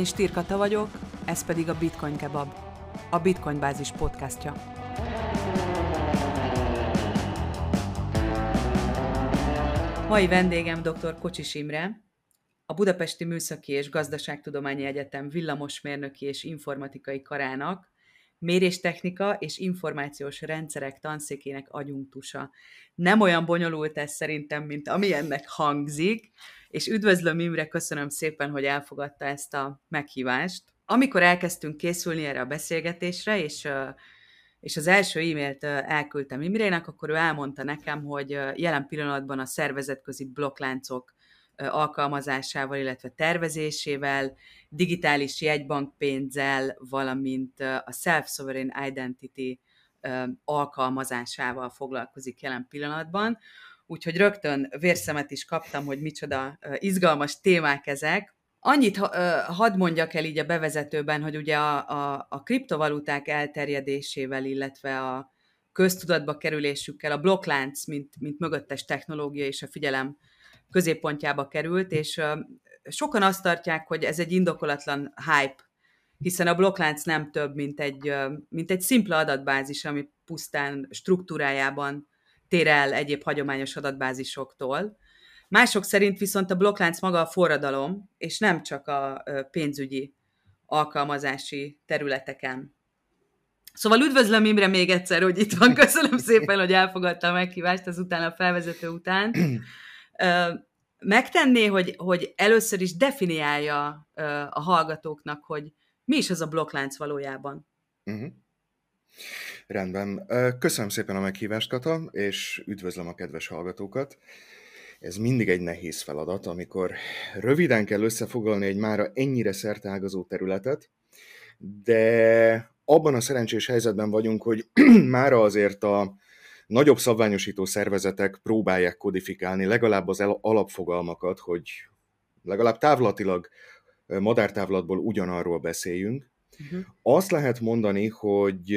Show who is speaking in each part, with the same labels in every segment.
Speaker 1: Én Stirkata vagyok, ez pedig a Bitcoin Kebab, a Bitcoin Bázis podcastja. Mai vendégem dr. Kocsis Imre, a Budapesti Műszaki és Gazdaságtudományi Egyetem villamosmérnöki és informatikai karának méréstechnika és információs rendszerek tanszékének agyunktusa. Nem olyan bonyolult ez szerintem, mint ami ennek hangzik, és üdvözlöm Imre, köszönöm szépen, hogy elfogadta ezt a meghívást. Amikor elkezdtünk készülni erre a beszélgetésre, és és az első e-mailt elküldtem Imrének, akkor ő elmondta nekem, hogy jelen pillanatban a szervezetközi blokkláncok alkalmazásával, illetve tervezésével, digitális jegybankpénzzel, valamint a Self-Sovereign Identity alkalmazásával foglalkozik jelen pillanatban. Úgyhogy rögtön vérszemet is kaptam, hogy micsoda izgalmas témák ezek. Annyit hadd mondjak el így a bevezetőben, hogy ugye a, a, a kriptovaluták elterjedésével, illetve a köztudatba kerülésükkel a blokklánc, mint, mint mögöttes technológia és a figyelem középpontjába került, és sokan azt tartják, hogy ez egy indokolatlan hype, hiszen a blokklánc nem több, mint egy, mint egy szimpla adatbázis, ami pusztán struktúrájában tér el egyéb hagyományos adatbázisoktól. Mások szerint viszont a blokklánc maga a forradalom, és nem csak a pénzügyi alkalmazási területeken. Szóval üdvözlöm Imre még egyszer, hogy itt van. Köszönöm szépen, hogy elfogadta a meghívást azután a felvezető után megtenné, hogy, hogy először is definiálja a hallgatóknak, hogy mi is az a blokklánc valójában? Uh-huh.
Speaker 2: Rendben. Köszönöm szépen a meghívást, Kata, és üdvözlöm a kedves hallgatókat. Ez mindig egy nehéz feladat, amikor röviden kell összefoglalni egy mára ennyire szerteágazó területet, de abban a szerencsés helyzetben vagyunk, hogy mára azért a nagyobb szabványosító szervezetek próbálják kodifikálni legalább az alapfogalmakat, hogy legalább távlatilag, madártávlatból ugyanarról beszéljünk. Uh-huh. Azt lehet mondani, hogy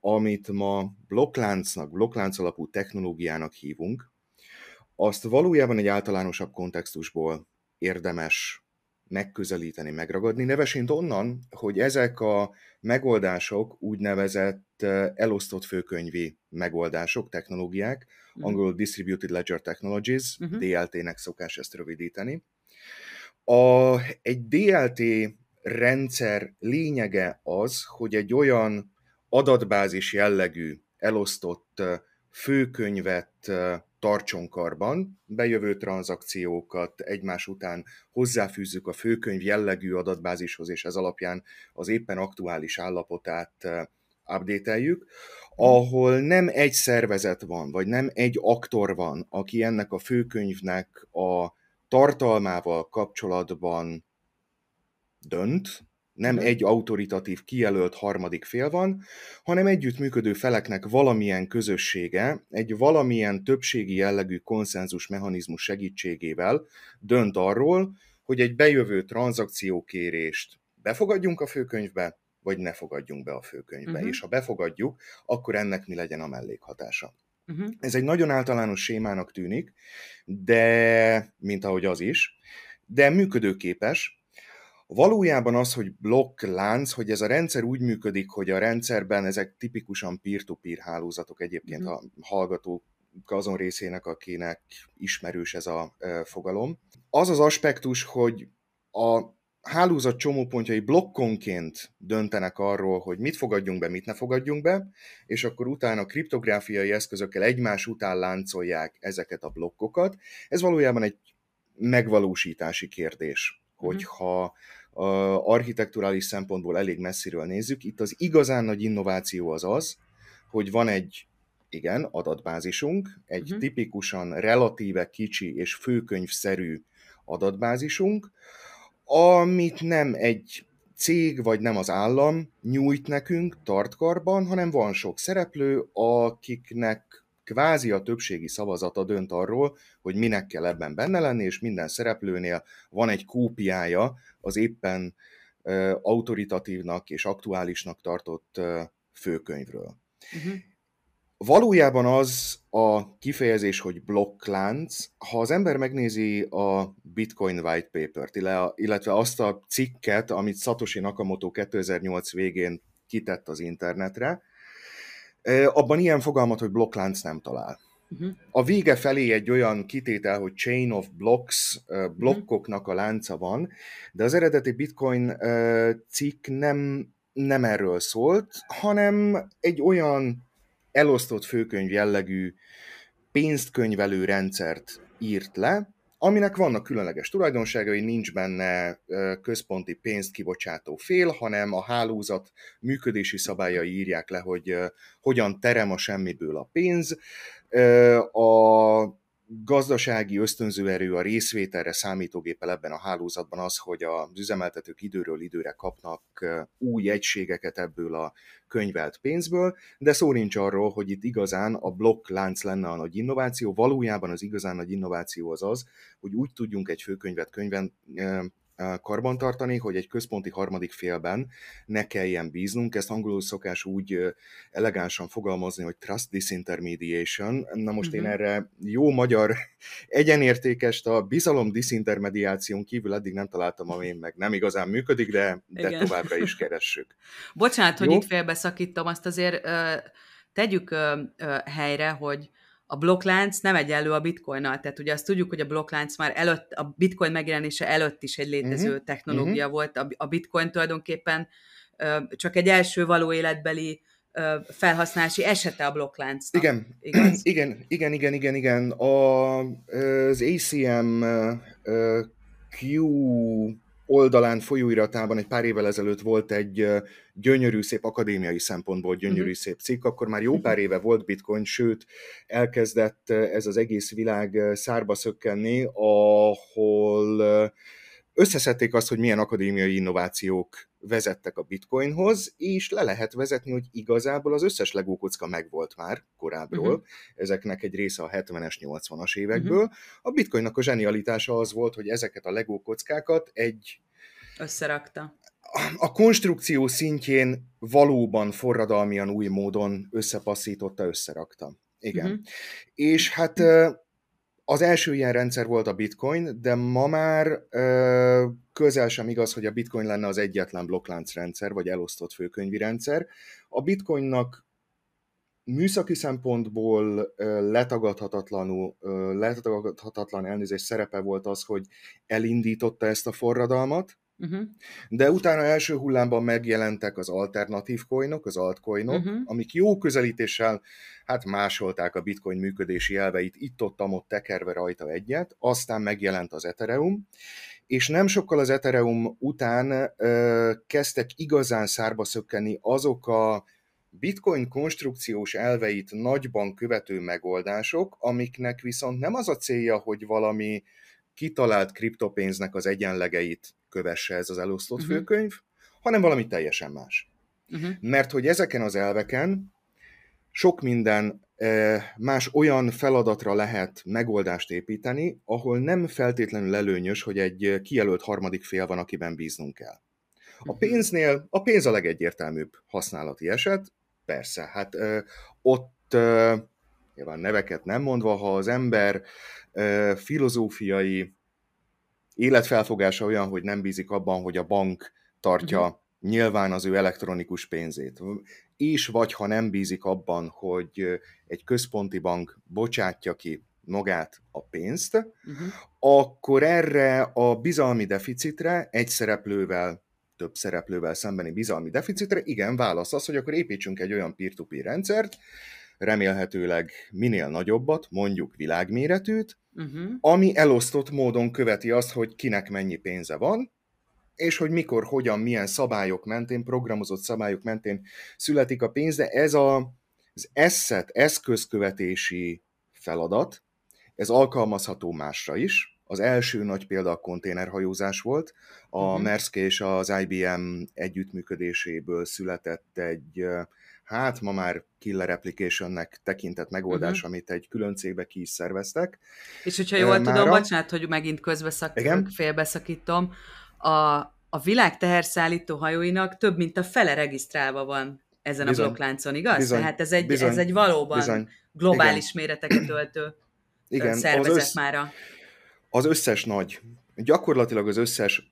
Speaker 2: amit ma blokkláncnak, blokklánc alapú technológiának hívunk, azt valójában egy általánosabb kontextusból érdemes megközelíteni, megragadni, nevesint onnan, hogy ezek a megoldások úgynevezett elosztott főkönyvi megoldások, technológiák, uh-huh. angolul Distributed Ledger Technologies, uh-huh. DLT-nek szokás ezt rövidíteni. A, egy DLT rendszer lényege az, hogy egy olyan adatbázis jellegű elosztott főkönyvet tartson karban, bejövő tranzakciókat egymás után hozzáfűzzük a főkönyv jellegű adatbázishoz, és ez alapján az éppen aktuális állapotát update ahol nem egy szervezet van, vagy nem egy aktor van, aki ennek a főkönyvnek a tartalmával kapcsolatban dönt, nem egy autoritatív, kijelölt harmadik fél van, hanem együttműködő feleknek valamilyen közössége, egy valamilyen többségi jellegű konszenzus mechanizmus segítségével dönt arról, hogy egy bejövő tranzakciókérést befogadjunk a főkönyvbe, vagy ne fogadjunk be a főkönyvbe. Uh-huh. És ha befogadjuk, akkor ennek mi legyen a mellékhatása. Uh-huh. Ez egy nagyon általános sémának tűnik, de, mint ahogy az is, de működőképes, Valójában az, hogy blokk lánc, hogy ez a rendszer úgy működik, hogy a rendszerben ezek tipikusan peer-to-peer hálózatok egyébként mm-hmm. a hallgatók azon részének, akinek ismerős ez a fogalom. Az az aspektus, hogy a hálózat csomópontjai blokkonként döntenek arról, hogy mit fogadjunk be, mit ne fogadjunk be, és akkor utána kriptográfiai eszközökkel egymás után láncolják ezeket a blokkokat. Ez valójában egy megvalósítási kérdés, mm-hmm. hogyha a architekturális szempontból elég messziről nézzük. Itt az igazán nagy innováció az az, hogy van egy igen, adatbázisunk, egy uh-huh. tipikusan relatíve kicsi és főkönyvszerű adatbázisunk, amit nem egy cég vagy nem az állam nyújt nekünk tartkarban, hanem van sok szereplő, akiknek kvázi a többségi szavazata dönt arról, hogy minek kell ebben benne lenni, és minden szereplőnél van egy kópiája az éppen uh, autoritatívnak és aktuálisnak tartott uh, főkönyvről. Uh-huh. Valójában az a kifejezés, hogy blokklánc, ha az ember megnézi a Bitcoin white paper-t, illetve azt a cikket, amit Satoshi Nakamoto 2008 végén kitett az internetre, abban ilyen fogalmat, hogy blokklánc nem talál. Uh-huh. A vége felé egy olyan kitétel, hogy chain of blocks, blokkoknak a lánca van, de az eredeti Bitcoin cikk nem, nem erről szólt, hanem egy olyan elosztott főkönyv jellegű pénzt könyvelő rendszert írt le, aminek vannak különleges tulajdonságai, nincs benne központi pénzt kibocsátó fél, hanem a hálózat működési szabályai írják le, hogy hogyan terem a semmiből a pénz. A gazdasági ösztönző erő a részvételre számítógépel ebben a hálózatban az, hogy az üzemeltetők időről időre kapnak új egységeket ebből a könyvelt pénzből, de szó nincs arról, hogy itt igazán a blokklánc lenne a nagy innováció. Valójában az igazán nagy innováció az az, hogy úgy tudjunk egy főkönyvet könyven karbantartani, hogy egy központi harmadik félben ne kelljen bíznunk. Ezt angolul szokás úgy elegánsan fogalmazni, hogy trust disintermediation. Na most uh-huh. én mhm. erre jó magyar egyenértékest a bizalom disintermediáción kívül eddig nem találtam, ami meg nem igazán működik, de, de továbbra is keressük.
Speaker 1: Bocsánat, jó? hogy itt félbeszakítom, azt azért tegyük helyre, hogy a blokklánc nem egyenlő a bitcoinnal. Tehát ugye azt tudjuk, hogy a blokklánc már előtt, a bitcoin megjelenése előtt is egy létező uh-huh. technológia uh-huh. volt. A, bitcoin tulajdonképpen csak egy első való életbeli felhasználási esete a blokklánc.
Speaker 2: Igen, igaz? igen, igen, igen, igen, igen. A, az ACM Q oldalán, folyóiratában egy pár évvel ezelőtt volt egy gyönyörű szép akadémiai szempontból gyönyörű uh-huh. szép cikk, akkor már jó pár éve volt bitcoin, sőt elkezdett ez az egész világ szárba szökkenni, ahol összeszedték azt, hogy milyen akadémiai innovációk vezettek a bitcoinhoz, és le lehet vezetni, hogy igazából az összes Lego kocka megvolt már korábbról, uh-huh. ezeknek egy része a 70-es, 80-as évekből. Uh-huh. A bitcoinnak a zsenialitása az volt, hogy ezeket a Lego kockákat egy
Speaker 1: összerakta.
Speaker 2: A konstrukció szintjén valóban forradalmian új módon összepasszította, összerakta. Igen. Uh-huh. És hát az első ilyen rendszer volt a bitcoin, de ma már ö, közel sem igaz, hogy a bitcoin lenne az egyetlen blokklánc rendszer, vagy elosztott főkönyvi rendszer. A bitcoinnak műszaki szempontból letagadhatatlanul, letagadhatatlan elnézés szerepe volt az, hogy elindította ezt a forradalmat, Uh-huh. De utána első hullámban megjelentek az alternatív coinok, az altcoinok, uh-huh. amik jó közelítéssel hát másolták a bitcoin működési elveit, itt-ott, ott tekerve rajta egyet, aztán megjelent az Ethereum, és nem sokkal az Ethereum után ö, kezdtek igazán szárba szökkenni azok a bitcoin konstrukciós elveit nagyban követő megoldások, amiknek viszont nem az a célja, hogy valami kitalált kriptopénznek az egyenlegeit kövesse ez az elosztott uh-huh. főkönyv, hanem valami teljesen más. Uh-huh. Mert hogy ezeken az elveken sok minden más olyan feladatra lehet megoldást építeni, ahol nem feltétlenül előnyös, hogy egy kijelölt harmadik fél van, akiben bíznunk kell. A pénznél a pénz a legegyértelműbb használati eset, persze, hát ott nyilván neveket nem mondva, ha az ember filozófiai életfelfogása olyan, hogy nem bízik abban, hogy a bank tartja uh-huh. nyilván az ő elektronikus pénzét, és vagy ha nem bízik abban, hogy egy központi bank bocsátja ki magát a pénzt, uh-huh. akkor erre a bizalmi deficitre egy szereplővel, több szereplővel szembeni bizalmi deficitre, igen, válasz az, hogy akkor építsünk egy olyan peer-to-peer rendszert, remélhetőleg minél nagyobbat, mondjuk világméretűt, uh-huh. ami elosztott módon követi azt, hogy kinek mennyi pénze van, és hogy mikor, hogyan, milyen szabályok mentén, programozott szabályok mentén születik a pénz, de ez a, az asset, eszközkövetési feladat, ez alkalmazható másra is. Az első nagy példa a konténerhajózás volt. A uh-huh. Maersk és az IBM együttműködéséből született egy hát ma már killer applicationnek tekintett megoldás, uh-huh. amit egy külön cégbe ki is szerveztek.
Speaker 1: És hogyha jól Mára... tudom, bocsánat, hogy megint közbeszak, félbeszakítom, a, a világ teherszállító hajóinak több mint a fele regisztrálva van ezen bizony, a blokkláncon, igaz? Bizony, Tehát ez egy, bizony, ez egy valóban bizony, globális igen. méreteket öltő igen, szervezet az össz, már.
Speaker 2: Az összes nagy, gyakorlatilag az összes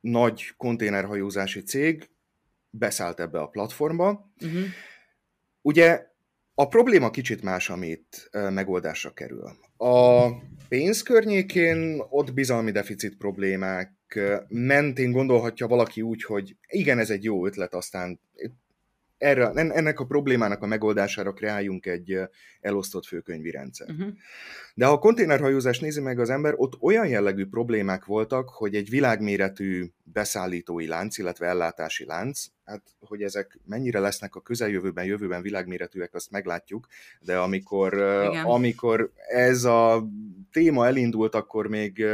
Speaker 2: nagy konténerhajózási cég beszállt ebbe a platformba. Uh-huh. Ugye a probléma kicsit más, amit megoldásra kerül. A pénz környékén ott bizalmi deficit problémák mentén gondolhatja valaki úgy, hogy igen, ez egy jó ötlet, aztán erre, ennek a problémának a megoldására kreáljunk egy elosztott főkönyvi rendszer. Uh-huh. De ha a konténerhajózást nézi meg az ember, ott olyan jellegű problémák voltak, hogy egy világméretű beszállítói lánc, illetve ellátási lánc, hát hogy ezek mennyire lesznek a közeljövőben, jövőben világméretűek, azt meglátjuk, de amikor, amikor ez a téma elindult, akkor még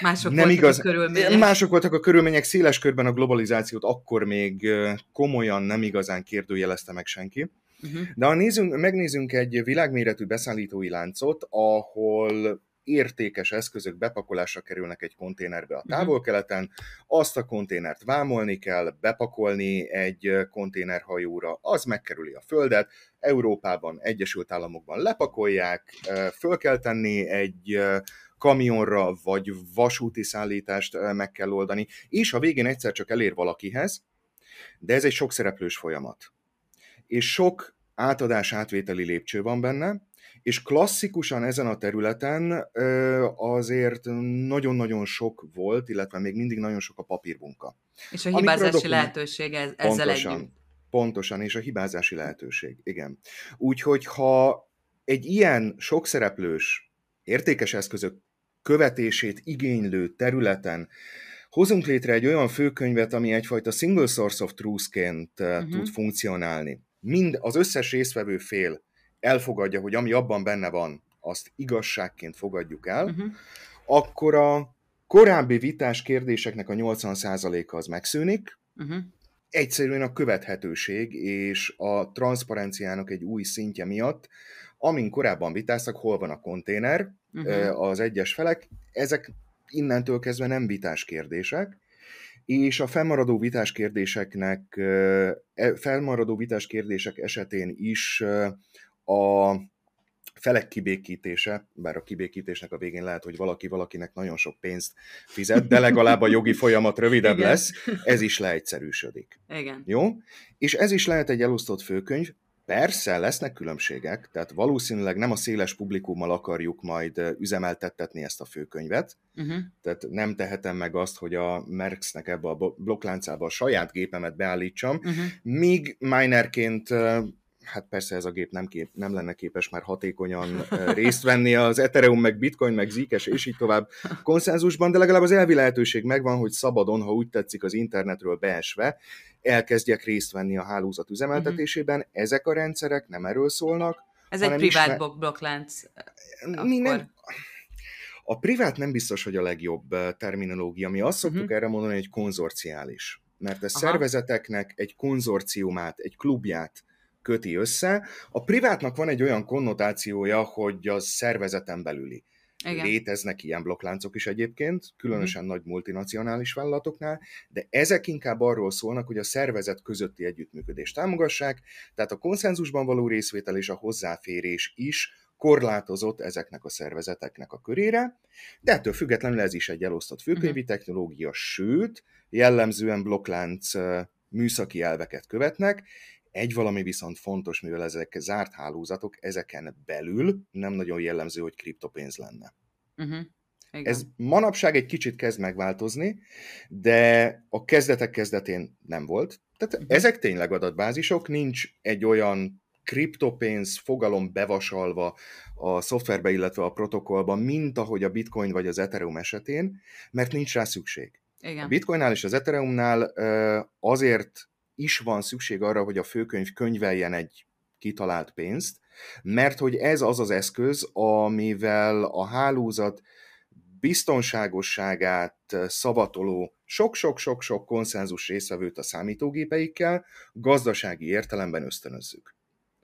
Speaker 1: Mások nem voltak igaz, a körülmények.
Speaker 2: Mások voltak a körülmények, széles körben a globalizációt akkor még komolyan nem igazán kérdőjelezte meg senki. Uh-huh. De ha nézünk, megnézünk egy világméretű beszállítói láncot, ahol értékes eszközök bepakolásra kerülnek egy konténerbe a mhm. távol-keleten, azt a konténert vámolni kell, bepakolni egy konténerhajóra, az megkerüli a földet, Európában, Egyesült Államokban lepakolják, föl kell tenni egy kamionra vagy vasúti szállítást meg kell oldani, és a végén egyszer csak elér valakihez, de ez egy sok szereplős folyamat. És sok átadás átvételi lépcső van benne, és klasszikusan ezen a területen azért nagyon-nagyon sok volt, illetve még mindig nagyon sok a papírmunka.
Speaker 1: És a hibázási dokument... lehetőség ezzel
Speaker 2: pontosan, együtt. Pontosan, és a hibázási lehetőség, igen. Úgyhogy ha egy ilyen sokszereplős értékes eszközök követését igénylő területen hozunk létre egy olyan főkönyvet, ami egyfajta single source of truth-ként uh-huh. tud funkcionálni. Mind az összes résztvevő fél elfogadja, hogy ami abban benne van, azt igazságként fogadjuk el, uh-huh. akkor a korábbi vitás kérdéseknek a 80%-a az megszűnik, uh-huh. egyszerűen a követhetőség és a transzparenciának egy új szintje miatt, amin korábban vitáztak, hol van a konténer, uh-huh. az egyes felek, ezek innentől kezdve nem vitás kérdések, és a fennmaradó vitás kérdéseknek, e, fennmaradó vitás kérdések esetén is a felek kibékítése, bár a kibékítésnek a végén lehet, hogy valaki valakinek nagyon sok pénzt fizet, de legalább a jogi folyamat rövidebb Igen. lesz, ez is leegyszerűsödik.
Speaker 1: Igen.
Speaker 2: Jó? És ez is lehet egy elosztott főkönyv, Persze, lesznek különbségek, tehát valószínűleg nem a széles publikummal akarjuk majd üzemeltettetni ezt a főkönyvet, uh-huh. tehát nem tehetem meg azt, hogy a Merxnek ebbe a blokkláncába a saját gépemet beállítsam, uh-huh. míg minerként hát persze ez a gép nem, kép, nem lenne képes már hatékonyan részt venni az Ethereum, meg Bitcoin, meg Zcash, és így tovább konszenzusban, de legalább az elvi lehetőség megvan, hogy szabadon, ha úgy tetszik az internetről beesve, elkezdjek részt venni a hálózat üzemeltetésében. Uh-huh. Ezek a rendszerek nem erről szólnak.
Speaker 1: Ez egy privát ismer... blokklánc.
Speaker 2: Mi nem... A privát nem biztos, hogy a legjobb terminológia. Mi azt szoktuk uh-huh. erre mondani, hogy konzorciális. Mert ez Aha. szervezeteknek egy konzorciumát, egy klubját köti össze. A privátnak van egy olyan konnotációja, hogy a szervezeten belüli. Igen. Léteznek ilyen blokkláncok is egyébként, különösen mm. nagy multinacionális vállalatoknál, de ezek inkább arról szólnak, hogy a szervezet közötti együttműködést támogassák, tehát a konszenzusban való részvétel és a hozzáférés is korlátozott ezeknek a szervezeteknek a körére, de ettől függetlenül ez is egy elosztott főkönyvi uh-huh. technológia, sőt, jellemzően blokklánc műszaki elveket követnek, egy valami viszont fontos, mivel ezek zárt hálózatok, ezeken belül nem nagyon jellemző, hogy kriptopénz lenne. Uh-huh. Igen. Ez manapság egy kicsit kezd megváltozni, de a kezdetek kezdetén nem volt. Tehát uh-huh. ezek tényleg adatbázisok, nincs egy olyan kriptopénz fogalom bevasalva a szoftverbe, illetve a protokollban, mint ahogy a Bitcoin vagy az Ethereum esetén, mert nincs rá szükség. Igen. A Bitcoinnál és az Ethereumnál azért is van szükség arra, hogy a főkönyv könyveljen egy kitalált pénzt, mert hogy ez az az eszköz, amivel a hálózat biztonságosságát szavatoló sok-sok-sok-sok konszenzus részvevőt a számítógépeikkel gazdasági értelemben ösztönözzük.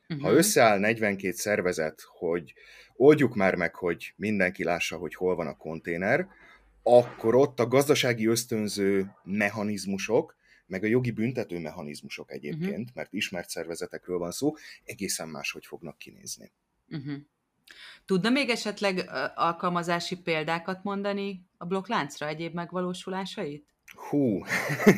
Speaker 2: Uh-huh. Ha mhm. összeáll 42 szervezet, hogy oldjuk már meg, hogy mindenki lássa, hogy hol van a konténer, akkor ott a gazdasági ösztönző mechanizmusok meg a jogi büntető mechanizmusok egyébként, uh-huh. mert ismert szervezetekről van szó, egészen máshogy fognak kinézni.
Speaker 1: Uh-huh. Tudna még esetleg alkalmazási példákat mondani a blokkláncra, egyéb megvalósulásait?
Speaker 2: Hú,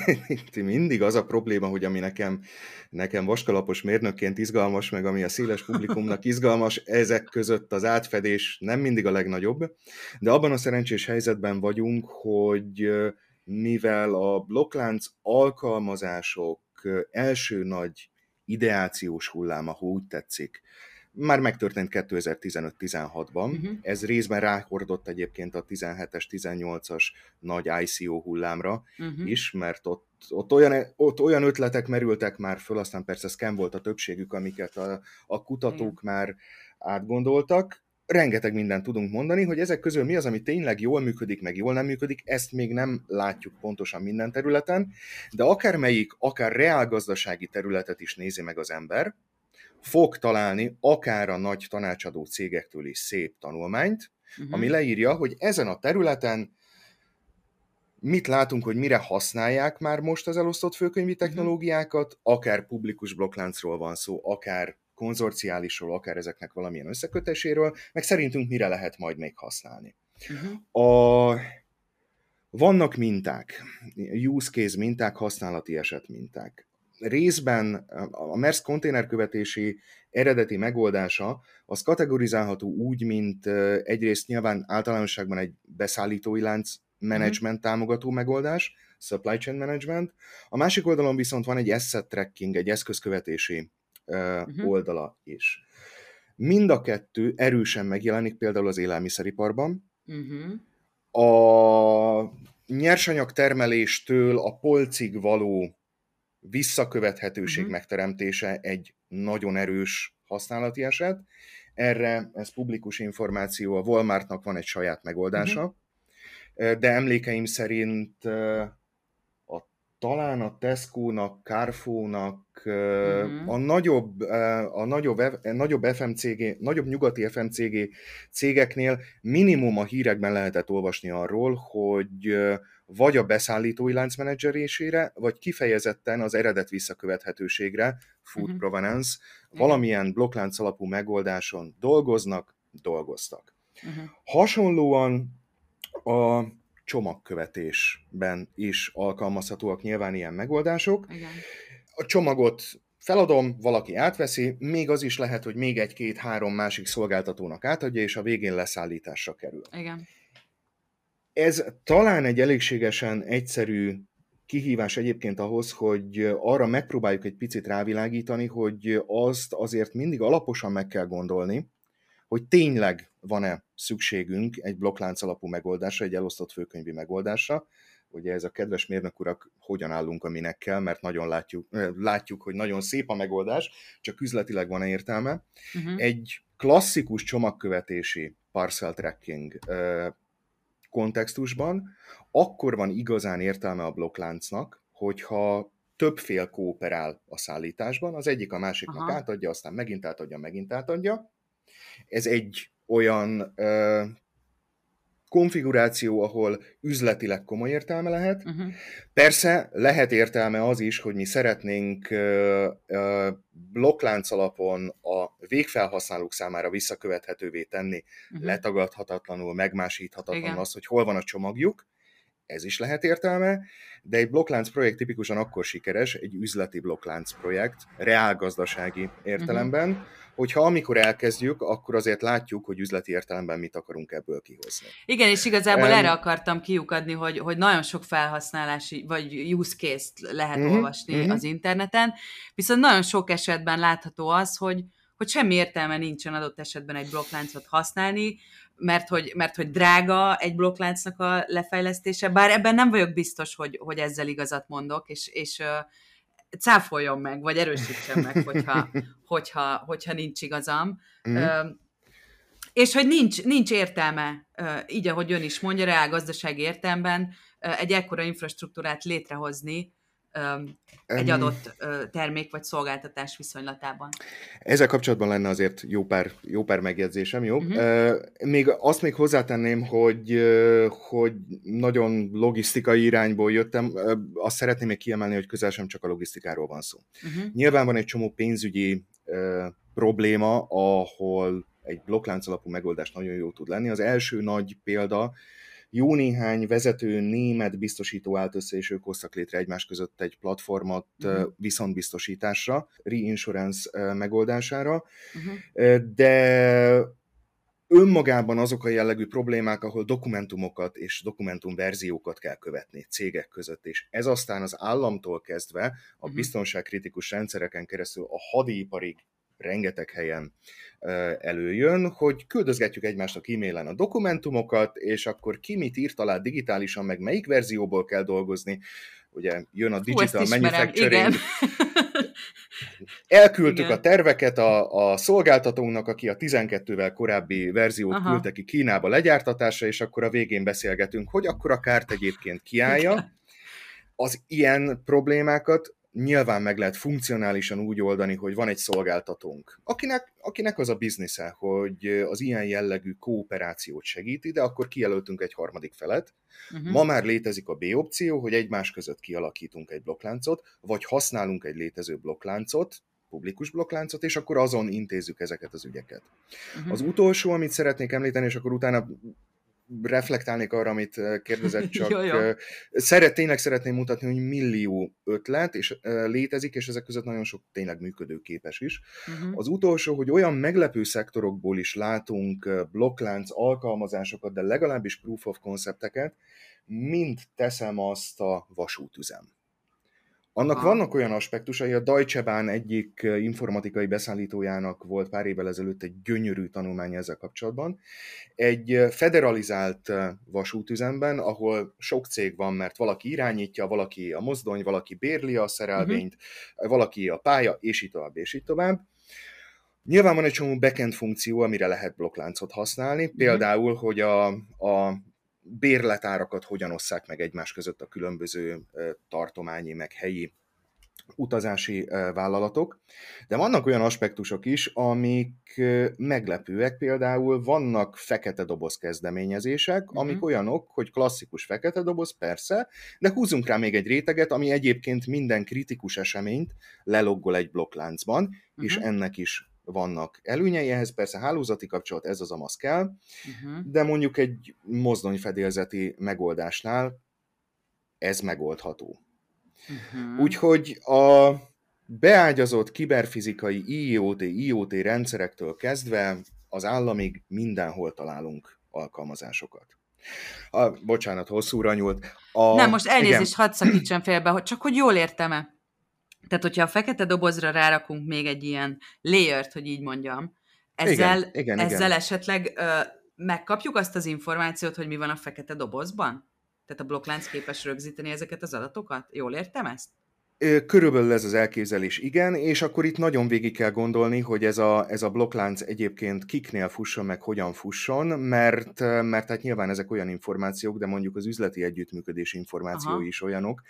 Speaker 2: mindig az a probléma, hogy ami nekem, nekem vaskalapos mérnökként izgalmas, meg ami a széles publikumnak izgalmas, ezek között az átfedés nem mindig a legnagyobb, de abban a szerencsés helyzetben vagyunk, hogy mivel a blokklánc alkalmazások első nagy ideációs hulláma, ha úgy tetszik, már megtörtént 2015-16-ban. Uh-huh. Ez részben ráhordott egyébként a 17-es, 18-as nagy ICO hullámra uh-huh. is, mert ott, ott, olyan, ott olyan ötletek merültek már föl, aztán persze scam volt a többségük, amiket a, a kutatók Igen. már átgondoltak. Rengeteg mindent tudunk mondani, hogy ezek közül mi az, ami tényleg jól működik, meg jól nem működik, ezt még nem látjuk pontosan minden területen, de akármelyik, akár reálgazdasági területet is nézi meg az ember, fog találni akár a nagy tanácsadó cégektől is szép tanulmányt, uh-huh. ami leírja, hogy ezen a területen mit látunk, hogy mire használják már most az elosztott főkönyvi mhm. technológiákat, akár publikus blokkláncról van szó, akár konzorciálisról, akár ezeknek valamilyen összekötéséről, meg szerintünk mire lehet majd még használni. Uh-huh. A, vannak minták, use case minták, használati eset minták részben a MERS konténerkövetési eredeti megoldása az kategorizálható úgy, mint egyrészt nyilván általánosságban egy beszállítói lánc management támogató megoldás, supply chain management, a másik oldalon viszont van egy asset tracking, egy eszközkövetési uh-huh. oldala is. Mind a kettő erősen megjelenik például az élelmiszeriparban. Uh-huh. A nyersanyag termeléstől a polcig való visszakövethetőség uh-huh. megteremtése egy nagyon erős használati eset. Erre, ez publikus információ, a Walmartnak van egy saját megoldása, uh-huh. de emlékeim szerint talán a Tesco-nak, Carrefour-nak, uh-huh. a nagyobb, a nagyobb, nagyobb FMCG, nagyobb nyugati FMCG cégeknél minimum a hírekben lehetett olvasni arról, hogy vagy a beszállítói lánc menedzserésére, vagy kifejezetten az eredet visszakövethetőségre, food uh-huh. provenance, valamilyen blokklánc alapú megoldáson dolgoznak, dolgoztak. Uh-huh. Hasonlóan a csomagkövetésben is alkalmazhatóak nyilván ilyen megoldások. Igen. A csomagot feladom, valaki átveszi, még az is lehet, hogy még egy-két-három másik szolgáltatónak átadja, és a végén leszállításra kerül.
Speaker 1: Igen.
Speaker 2: Ez talán egy elégségesen egyszerű kihívás egyébként ahhoz, hogy arra megpróbáljuk egy picit rávilágítani, hogy azt azért mindig alaposan meg kell gondolni, hogy tényleg van-e szükségünk egy blokklánc alapú megoldásra, egy elosztott főkönyvi megoldásra. Ugye ez a kedves mérnök urak, hogyan állunk a minekkel, mert nagyon látjuk, látjuk, hogy nagyon szép a megoldás, csak üzletileg van-e értelme. Uh-huh. Egy klasszikus csomagkövetési parcel tracking kontextusban, akkor van igazán értelme a blokkláncnak, hogyha több fél kooperál a szállításban, az egyik a másiknak Aha. átadja, aztán megint átadja, megint átadja. Ez egy olyan ö, konfiguráció, ahol üzletileg komoly értelme lehet. Uh-huh. Persze lehet értelme az is, hogy mi szeretnénk ö, ö, blokklánc alapon a végfelhasználók számára visszakövethetővé tenni, uh-huh. letagadhatatlanul, megmásíthatatlanul Igen. az, hogy hol van a csomagjuk, ez is lehet értelme, de egy blokklánc projekt tipikusan akkor sikeres, egy üzleti blokklánc projekt, reálgazdasági értelemben, uh-huh hogyha amikor elkezdjük, akkor azért látjuk, hogy üzleti értelemben mit akarunk ebből kihozni.
Speaker 1: Igen, és igazából um, erre akartam kiukadni, hogy, hogy nagyon sok felhasználási, vagy use case-t lehet uh-huh, olvasni uh-huh. az interneten, viszont nagyon sok esetben látható az, hogy, hogy semmi értelme nincsen adott esetben egy blokkláncot használni, mert hogy, mert hogy drága egy blokkláncnak a lefejlesztése, bár ebben nem vagyok biztos, hogy, hogy ezzel igazat mondok, és, és cáfoljon meg, vagy erősítsen meg, hogyha, hogyha, hogyha nincs igazam. Mm. És hogy nincs, nincs értelme, így ahogy ön is mondja, reál gazdasági értelemben egy ekkora infrastruktúrát létrehozni, egy adott termék vagy szolgáltatás viszonylatában.
Speaker 2: Ezzel kapcsolatban lenne azért jó pár, jó pár megjegyzésem, jó? Uh-huh. Még azt még hozzátenném, hogy, hogy nagyon logisztikai irányból jöttem. Azt szeretném még kiemelni, hogy közel sem csak a logisztikáról van szó. Uh-huh. Nyilván van egy csomó pénzügyi probléma, ahol egy blokklánc alapú megoldás nagyon jó tud lenni. Az első nagy példa, jó néhány vezető német biztosító állt össze, és ők hoztak létre egymás között egy platformot uh-huh. viszontbiztosításra, reinsurance megoldására, uh-huh. de önmagában azok a jellegű problémák, ahol dokumentumokat és dokumentumverziókat kell követni cégek között, és ez aztán az államtól kezdve a uh-huh. biztonságkritikus rendszereken keresztül a hadiiparig rengeteg helyen előjön, hogy küldözgetjük egymásnak e-mailen a dokumentumokat, és akkor ki mit írt alá digitálisan, meg melyik verzióból kell dolgozni. Ugye jön a digital Hú, manufacturing. Elküldtük Igen. a terveket a, a szolgáltatónak, aki a 12-vel korábbi verziót Aha. küldte ki Kínába legyártatásra, és akkor a végén beszélgetünk, hogy akkor a kárt egyébként kiállja. Az ilyen problémákat nyilván meg lehet funkcionálisan úgy oldani, hogy van egy szolgáltatónk, akinek, akinek az a biznisze, hogy az ilyen jellegű kooperációt segíti, de akkor kijelöltünk egy harmadik felet. Uh-huh. Ma már létezik a B opció, hogy egymás között kialakítunk egy blokkláncot, vagy használunk egy létező blokkláncot, publikus blokkláncot, és akkor azon intézzük ezeket az ügyeket. Uh-huh. Az utolsó, amit szeretnék említeni, és akkor utána reflektálnék arra, amit kérdezett, csak jó, jó. Szeret, tényleg szeretném mutatni, hogy millió ötlet és létezik, és ezek között nagyon sok tényleg működőképes is. Uh-huh. Az utolsó, hogy olyan meglepő szektorokból is látunk blokklánc alkalmazásokat, de legalábbis proof of concepteket, mint teszem azt a vasútüzem. Annak Aha. vannak olyan aspektusai, a Deutsche Bahn egyik informatikai beszállítójának volt pár évvel ezelőtt egy gyönyörű tanulmány ezzel kapcsolatban. Egy federalizált vasútüzemben, ahol sok cég van, mert valaki irányítja, valaki a mozdony, valaki bérli a szerelvényt, uh-huh. valaki a pálya, és így tovább, és így tovább. Nyilván van egy csomó backend funkció, amire lehet blokkláncot használni, uh-huh. például, hogy a, a bérletárakat hogyan osszák meg egymás között a különböző tartományi, meg helyi utazási vállalatok, de vannak olyan aspektusok is, amik meglepőek, például vannak fekete doboz kezdeményezések, mm-hmm. amik olyanok, hogy klasszikus fekete doboz, persze, de húzunk rá még egy réteget, ami egyébként minden kritikus eseményt leloggol egy blokkláncban, mm-hmm. és ennek is vannak előnyei, ehhez persze hálózati kapcsolat, ez az amaz kell, uh-huh. de mondjuk egy mozdonyfedélzeti megoldásnál ez megoldható. Uh-huh. Úgyhogy a beágyazott kiberfizikai IoT, IoT rendszerektől kezdve az államig mindenhol találunk alkalmazásokat. A, bocsánat, hosszúra nyúlt.
Speaker 1: A, Nem, most elnézést hadd szakítsam félbe, hogy csak hogy jól értem-e. Tehát, hogyha a fekete dobozra rárakunk még egy ilyen layert, hogy így mondjam, ezzel, igen, igen, ezzel igen. esetleg ö, megkapjuk azt az információt, hogy mi van a fekete dobozban? Tehát a blokklánc képes rögzíteni ezeket az adatokat? Jól értem ezt?
Speaker 2: Körülbelül ez az elképzelés, igen, és akkor itt nagyon végig kell gondolni, hogy ez a, ez a blokklánc egyébként kiknél fusson, meg hogyan fusson, mert, mert hát nyilván ezek olyan információk, de mondjuk az üzleti együttműködés információi Aha. is olyanok,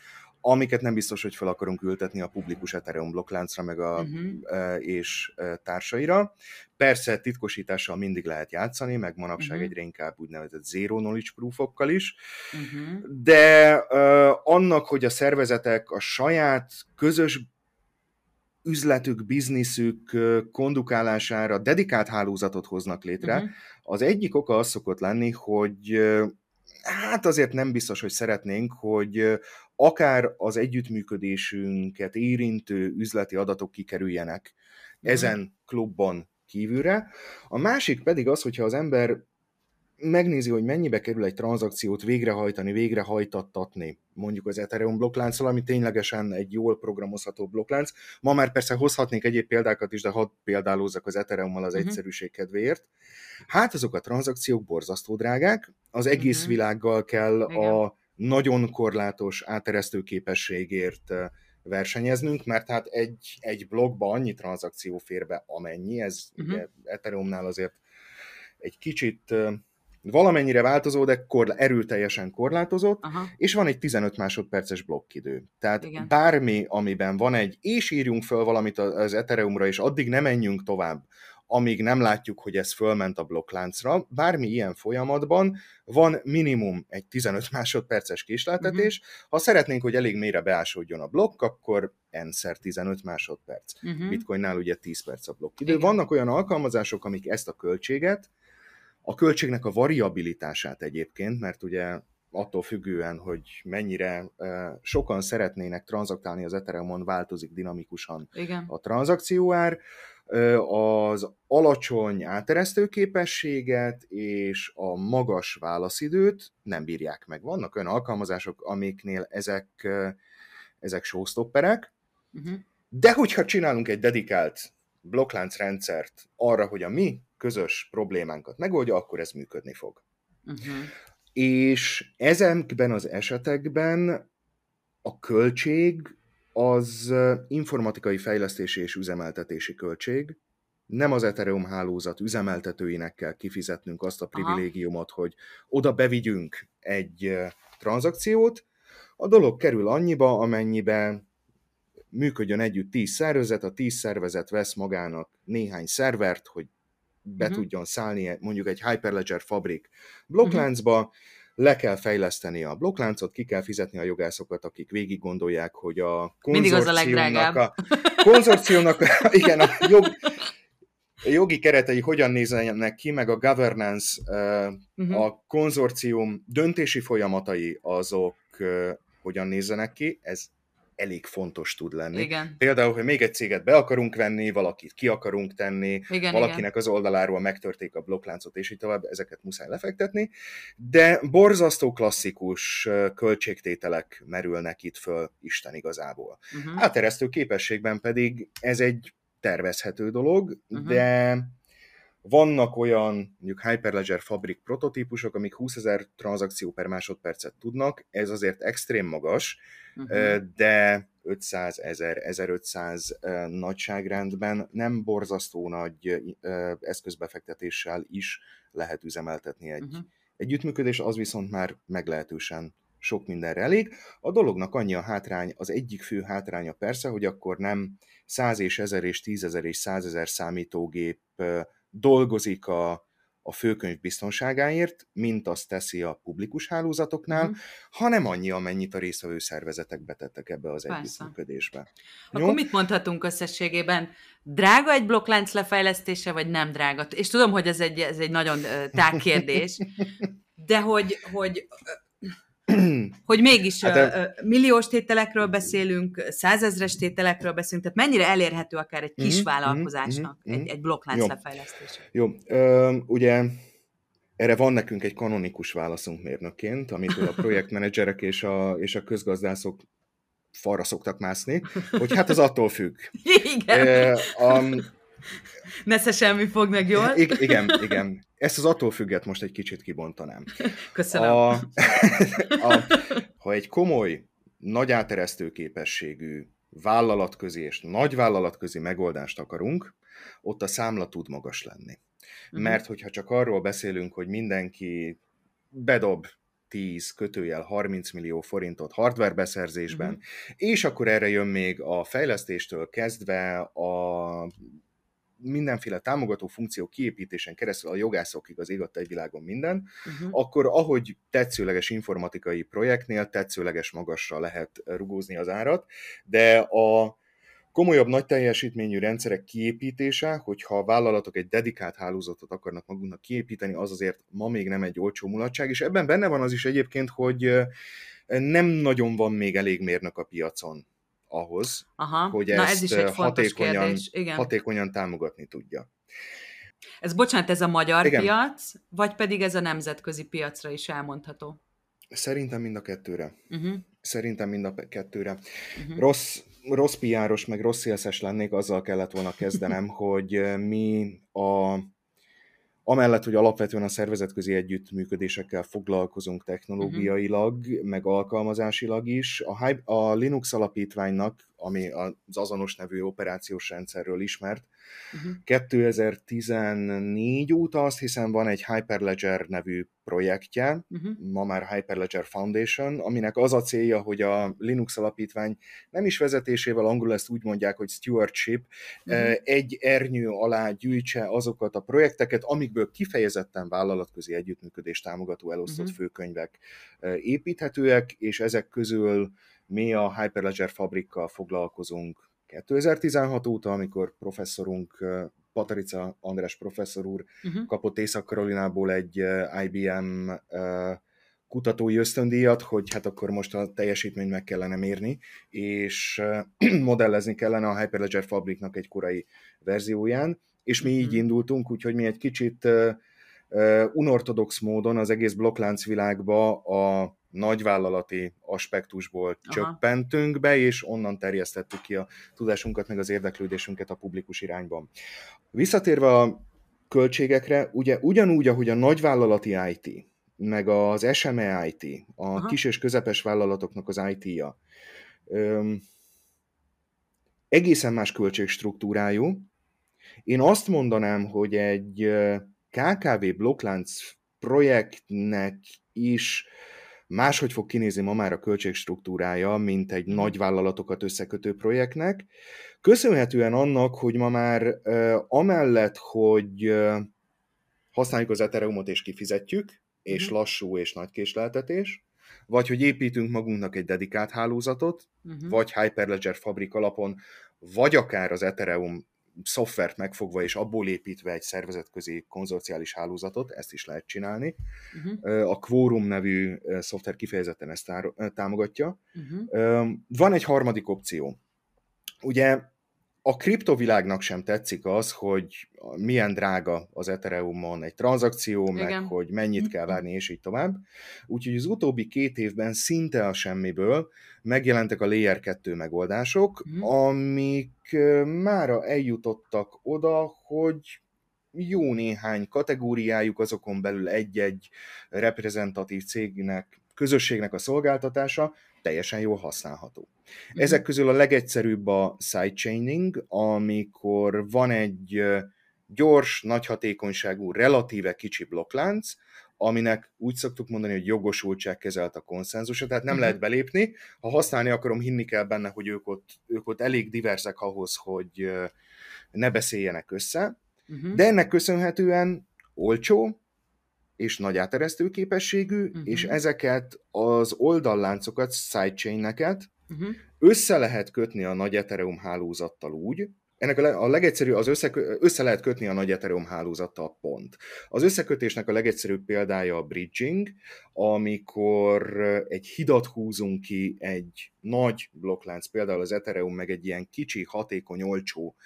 Speaker 2: amiket nem biztos, hogy fel akarunk ültetni a publikus Ethereum blokkláncra meg a, uh-huh. és társaira. Persze titkosítással mindig lehet játszani, meg manapság uh-huh. egyre inkább úgynevezett zero knowledge proofokkal is, uh-huh. de uh, annak, hogy a szervezetek a saját közös üzletük, bizniszük kondukálására dedikált hálózatot hoznak létre, uh-huh. az egyik oka az szokott lenni, hogy hát azért nem biztos, hogy szeretnénk, hogy akár az együttműködésünket érintő üzleti adatok kikerüljenek mm. ezen klubban kívülre. A másik pedig az, hogyha az ember megnézi, hogy mennyibe kerül egy tranzakciót végrehajtani, végrehajtattatni, mondjuk az Ethereum blokklánccal, ami ténylegesen egy jól programozható blokklánc. Ma már persze hozhatnék egyéb példákat is, de hadd példálózzak az Ethereummal az uh-huh. egyszerűség kedvéért. Hát azok a tranzakciók borzasztó drágák, az egész uh-huh. világgal kell Igen. a nagyon korlátos áteresztő képességért versenyeznünk, mert hát egy, egy blogba annyi tranzakció fér be, amennyi, ez uh-huh. ugye Ethereumnál azért egy kicsit valamennyire változó, de korla- erőteljesen korlátozott,
Speaker 1: Aha.
Speaker 2: és van egy 15 másodperces blokkidő. Tehát
Speaker 1: Igen.
Speaker 2: Bármi, amiben van egy, és írjunk föl valamit az Ethereumra, és addig nem menjünk tovább, amíg nem látjuk, hogy ez fölment a blokkláncra, bármi ilyen folyamatban van minimum egy 15 másodperces késleltetés. Uh-huh. Ha szeretnénk, hogy elég mélyre beásódjon a blokk, akkor n-szer 15 másodperc.
Speaker 1: Uh-huh.
Speaker 2: Bitcoinnál ugye 10 perc a blokkidő.
Speaker 1: Igen.
Speaker 2: Vannak olyan alkalmazások, amik ezt a költséget, a költségnek a variabilitását egyébként, mert ugye attól függően, hogy mennyire sokan szeretnének tranzaktálni az Ethereumon, változik dinamikusan
Speaker 1: Igen.
Speaker 2: a tranzakcióár, az alacsony áteresztő képességet és a magas válaszidőt nem bírják meg. Vannak olyan alkalmazások, amiknél ezek, ezek showstopperek,
Speaker 1: Uh-huh.
Speaker 2: de hogyha csinálunk egy dedikált blokkláncrendszert arra, hogy a mi közös problémánkat megoldja, akkor ez működni fog.
Speaker 1: Uh-huh.
Speaker 2: És ezekben az esetekben a költség az informatikai fejlesztési és üzemeltetési költség. Nem az Ethereum hálózat üzemeltetőinek kell kifizetnünk azt a
Speaker 1: Aha.
Speaker 2: privilégiumot, hogy oda bevigyünk egy tranzakciót. A dolog kerül annyiba, amennyiben működjön együtt 10 szervezet, a 10 szervezet vesz magának néhány szervert, hogy be
Speaker 1: Mhm.
Speaker 2: uh-huh. tudjon szállni mondjuk egy Hyperledger fabrik blokkláncba, uh-huh. Le kell fejleszteni a blokkláncot, ki kell fizetni a jogászokat, akik végig gondolják, hogy a konzorciumnak a, konzorciumnak, igen, a jog, a jogi keretei hogyan nézzenek ki, meg a governance,
Speaker 1: Uh-huh.
Speaker 2: a konzorcium döntési folyamatai azok hogyan nézzenek ki, ez elég fontos tud lenni.
Speaker 1: Igen.
Speaker 2: Például, hogy még egy céget be akarunk venni, valakit ki akarunk tenni,
Speaker 1: Igen, igen.
Speaker 2: valakinek az oldaláról megtörték a blokkláncot, és így tovább, ezeket muszáj lefektetni, de borzasztó klasszikus költségtételek merülnek itt föl Isten igazából.
Speaker 1: Uh-huh.
Speaker 2: Áteresztő képességben pedig ez egy tervezhető dolog,
Speaker 1: Mhm.
Speaker 2: de vannak olyan, mondjuk Hyperledger Fabric prototípusok, amik 20 ezer tranzakció per másodpercet tudnak, ez azért extrém magas,
Speaker 1: Uh-huh.
Speaker 2: De 500 ezer, 1500 ö, nagyságrendben nem borzasztó nagy eszközbefektetéssel is lehet üzemeltetni egy
Speaker 1: Uh-huh.
Speaker 2: együttműködés, az viszont már meglehetősen sok mindenre elég. A dolognak annyi a hátrány, az egyik fő hátránya persze, hogy akkor nem 100 és 1000 és 10 ezer és 100 ezer számítógép dolgozik a, a főkönyv biztonságáért, mint azt teszi a publikus hálózatoknál, uh-huh. hanem annyi, amennyit a résztvevő szervezetek betettek ebbe az
Speaker 1: Persze.
Speaker 2: együttműködésbe.
Speaker 1: Akkor mit mondhatunk összességében? Drága egy blokklánc lefejlesztése, vagy nem drága? És tudom, hogy ez egy, ez egy nagyon tág kérdés, de hogy, hogy, hogy mégis
Speaker 2: Hát,
Speaker 1: ö, milliós tételekről beszélünk, százezres tételekről beszélünk, tehát mennyire elérhető akár egy kis
Speaker 2: Mhm,
Speaker 1: vállalkozásnak
Speaker 2: mhm, mhm,
Speaker 1: egy, egy blokklánc
Speaker 2: Jó.
Speaker 1: lefejlesztése?
Speaker 2: Jó, ö, ugye erre van nekünk egy kanonikus válaszunk mérnökként, amitől a projektmenedzserek és a, és a közgazdászok falra szoktak mászni, hogy hát az attól függ.
Speaker 1: Igen,
Speaker 2: Ö, um,
Speaker 1: nesze semmi fog meg jól.
Speaker 2: ig- igen, igen. Ezt az attól függet most egy kicsit kibontanám.
Speaker 1: Köszönöm.
Speaker 2: A, a, ha egy komoly, nagy áteresztő képességű vállalatközi és nagyvállalatközi megoldást akarunk, ott a számla tud magas lenni.
Speaker 1: Mhm.
Speaker 2: Mert hogyha csak arról beszélünk, hogy mindenki bedob 10 kötőjel 30 millió forintot hardware beszerzésben,
Speaker 1: Mhm.
Speaker 2: és akkor erre jön még a fejlesztéstől kezdve a mindenféle támogató funkció kiépítésen keresztül a jogászokig az ég egy világon minden,
Speaker 1: Uh-huh.
Speaker 2: akkor ahogy tetszőleges informatikai projektnél tetszőleges magasra lehet rugózni az árat, de a komolyabb nagy teljesítményű rendszerek kiépítése, hogyha a vállalatok egy dedikált hálózatot akarnak maguknak kiépíteni, az azért ma még nem egy olcsó mulatság, és ebben benne van az is egyébként, hogy nem nagyon van még elég mérnök a piacon ahhoz,
Speaker 1: Aha.
Speaker 2: hogy
Speaker 1: Na
Speaker 2: ezt
Speaker 1: ez is egy
Speaker 2: hatékonyan.
Speaker 1: Igen.
Speaker 2: hatékonyan támogatni tudja.
Speaker 1: Ez bocsánat, ez a magyar
Speaker 2: Igen.
Speaker 1: piac, vagy pedig ez a nemzetközi piacra is elmondható?
Speaker 2: Szerintem mind a kettőre.
Speaker 1: Uh-huh.
Speaker 2: Szerintem mind a kettőre.
Speaker 1: Uh-huh.
Speaker 2: Rossz, rossz piáros, meg rossz szélszes lennék, azzal kellett volna kezdenem, hogy mi a, amellett, hogy alapvetően a szervezetközi együttműködésekkel foglalkozunk technológiailag, meg alkalmazásilag is, a, Hy- a Linux alapítványnak ami az azonos nevű operációs rendszerről ismert. Uh-huh. 2014 óta azt hiszem van egy Hyperledger nevű projektje, uh-huh. ma már Hyperledger Foundation, aminek az a célja, hogy a Linux alapítvány nem is vezetésével, angolul ezt úgy mondják, hogy stewardship, uh-huh. egy ernyő alá gyűjtse azokat a projekteket, amikből kifejezetten vállalatközi együttműködés támogató elosztott uh-huh. főkönyvek építhetőek, és ezek közül mi a Hyperledger fabrikkal foglalkozunk 2016 óta, amikor professzorunk Patrica András professzor úr uh-huh. kapott Észak-Karolinából egy IBM kutatói ösztöndíjat, hogy hát akkor most a teljesítményt meg kellene mérni, és modellezni kellene a Hyperledger Fabricnak egy korai verzióján, és mi így mhm. indultunk, úgyhogy mi egy kicsit unortodox módon az egész blokklánc világba a nagyvállalati aspektusból Aha. csöppentünk be, és onnan terjesztettük ki a tudásunkat, meg az érdeklődésünket a publikus irányban. Visszatérve a költségekre, ugye ugyanúgy, ahogy a nagyvállalati IT, meg az SME IT, a Aha. kis és közepes vállalatoknak az IT-ja, öm, egészen más költségstruktúrájú. Én azt mondanám, hogy egy KKV blokklánc projektnek is máshogy fog kinézni ma már a költségstruktúrája, mint egy mhm. nagy vállalatokat összekötő projektnek. Köszönhetően annak, hogy ma már amellett, hogy használjuk az Ethereumot és kifizetjük, és uh-huh. lassú és nagy késleltetés, vagy hogy építünk magunknak egy dedikált hálózatot, uh-huh. vagy Hyperledger fabrik alapon, vagy akár az Ethereum szoftvert megfogva és abból építve egy szervezetközi konzorciális hálózatot, ezt is lehet csinálni. Uh-huh. A Quorum nevű szoftver kifejezetten ezt támogatja. Uh-huh. Van egy harmadik opció. Ugye a kriptovilágnak sem tetszik az, hogy milyen drága az Ethereumon egy tranzakció, Igen. meg hogy mennyit kell várni, és így tovább. Úgyhogy az utóbbi két évben szinte a semmiből megjelentek a Layer 2 megoldások, mm. amik mára eljutottak oda, hogy jó néhány kategóriájuk, azokon belül egy-egy reprezentatív cégnek, közösségnek a szolgáltatása teljesen jól használható. Mm. Ezek közül a legegyszerűbb a sidechaining, amikor van egy gyors, nagy hatékonyságú, relatíve kicsi blokklánc, aminek úgy szoktuk mondani, hogy jogosultság kezelt a konszenzusa, tehát nem uh-huh. lehet belépni. Ha használni akarom, hinni kell benne, hogy ők ott, ők ott elég diverzek ahhoz, hogy ne beszéljenek össze. Uh-huh. De ennek köszönhetően olcsó, és nagy áteresztő képességű, uh-huh. és ezeket az oldalláncokat, sidechain-eket uh-huh. össze lehet kötni a nagy Ethereum hálózattal úgy, ennek a, le, a legegyszerűbb, az össze, össze lehet kötni a nagy Ethereum hálózattal pont. Az összekötésnek a legegyszerűbb példája a bridging, amikor egy hidat húzunk ki egy nagy blokklánc, például az Ethereum meg egy ilyen kicsi, hatékony, olcsó,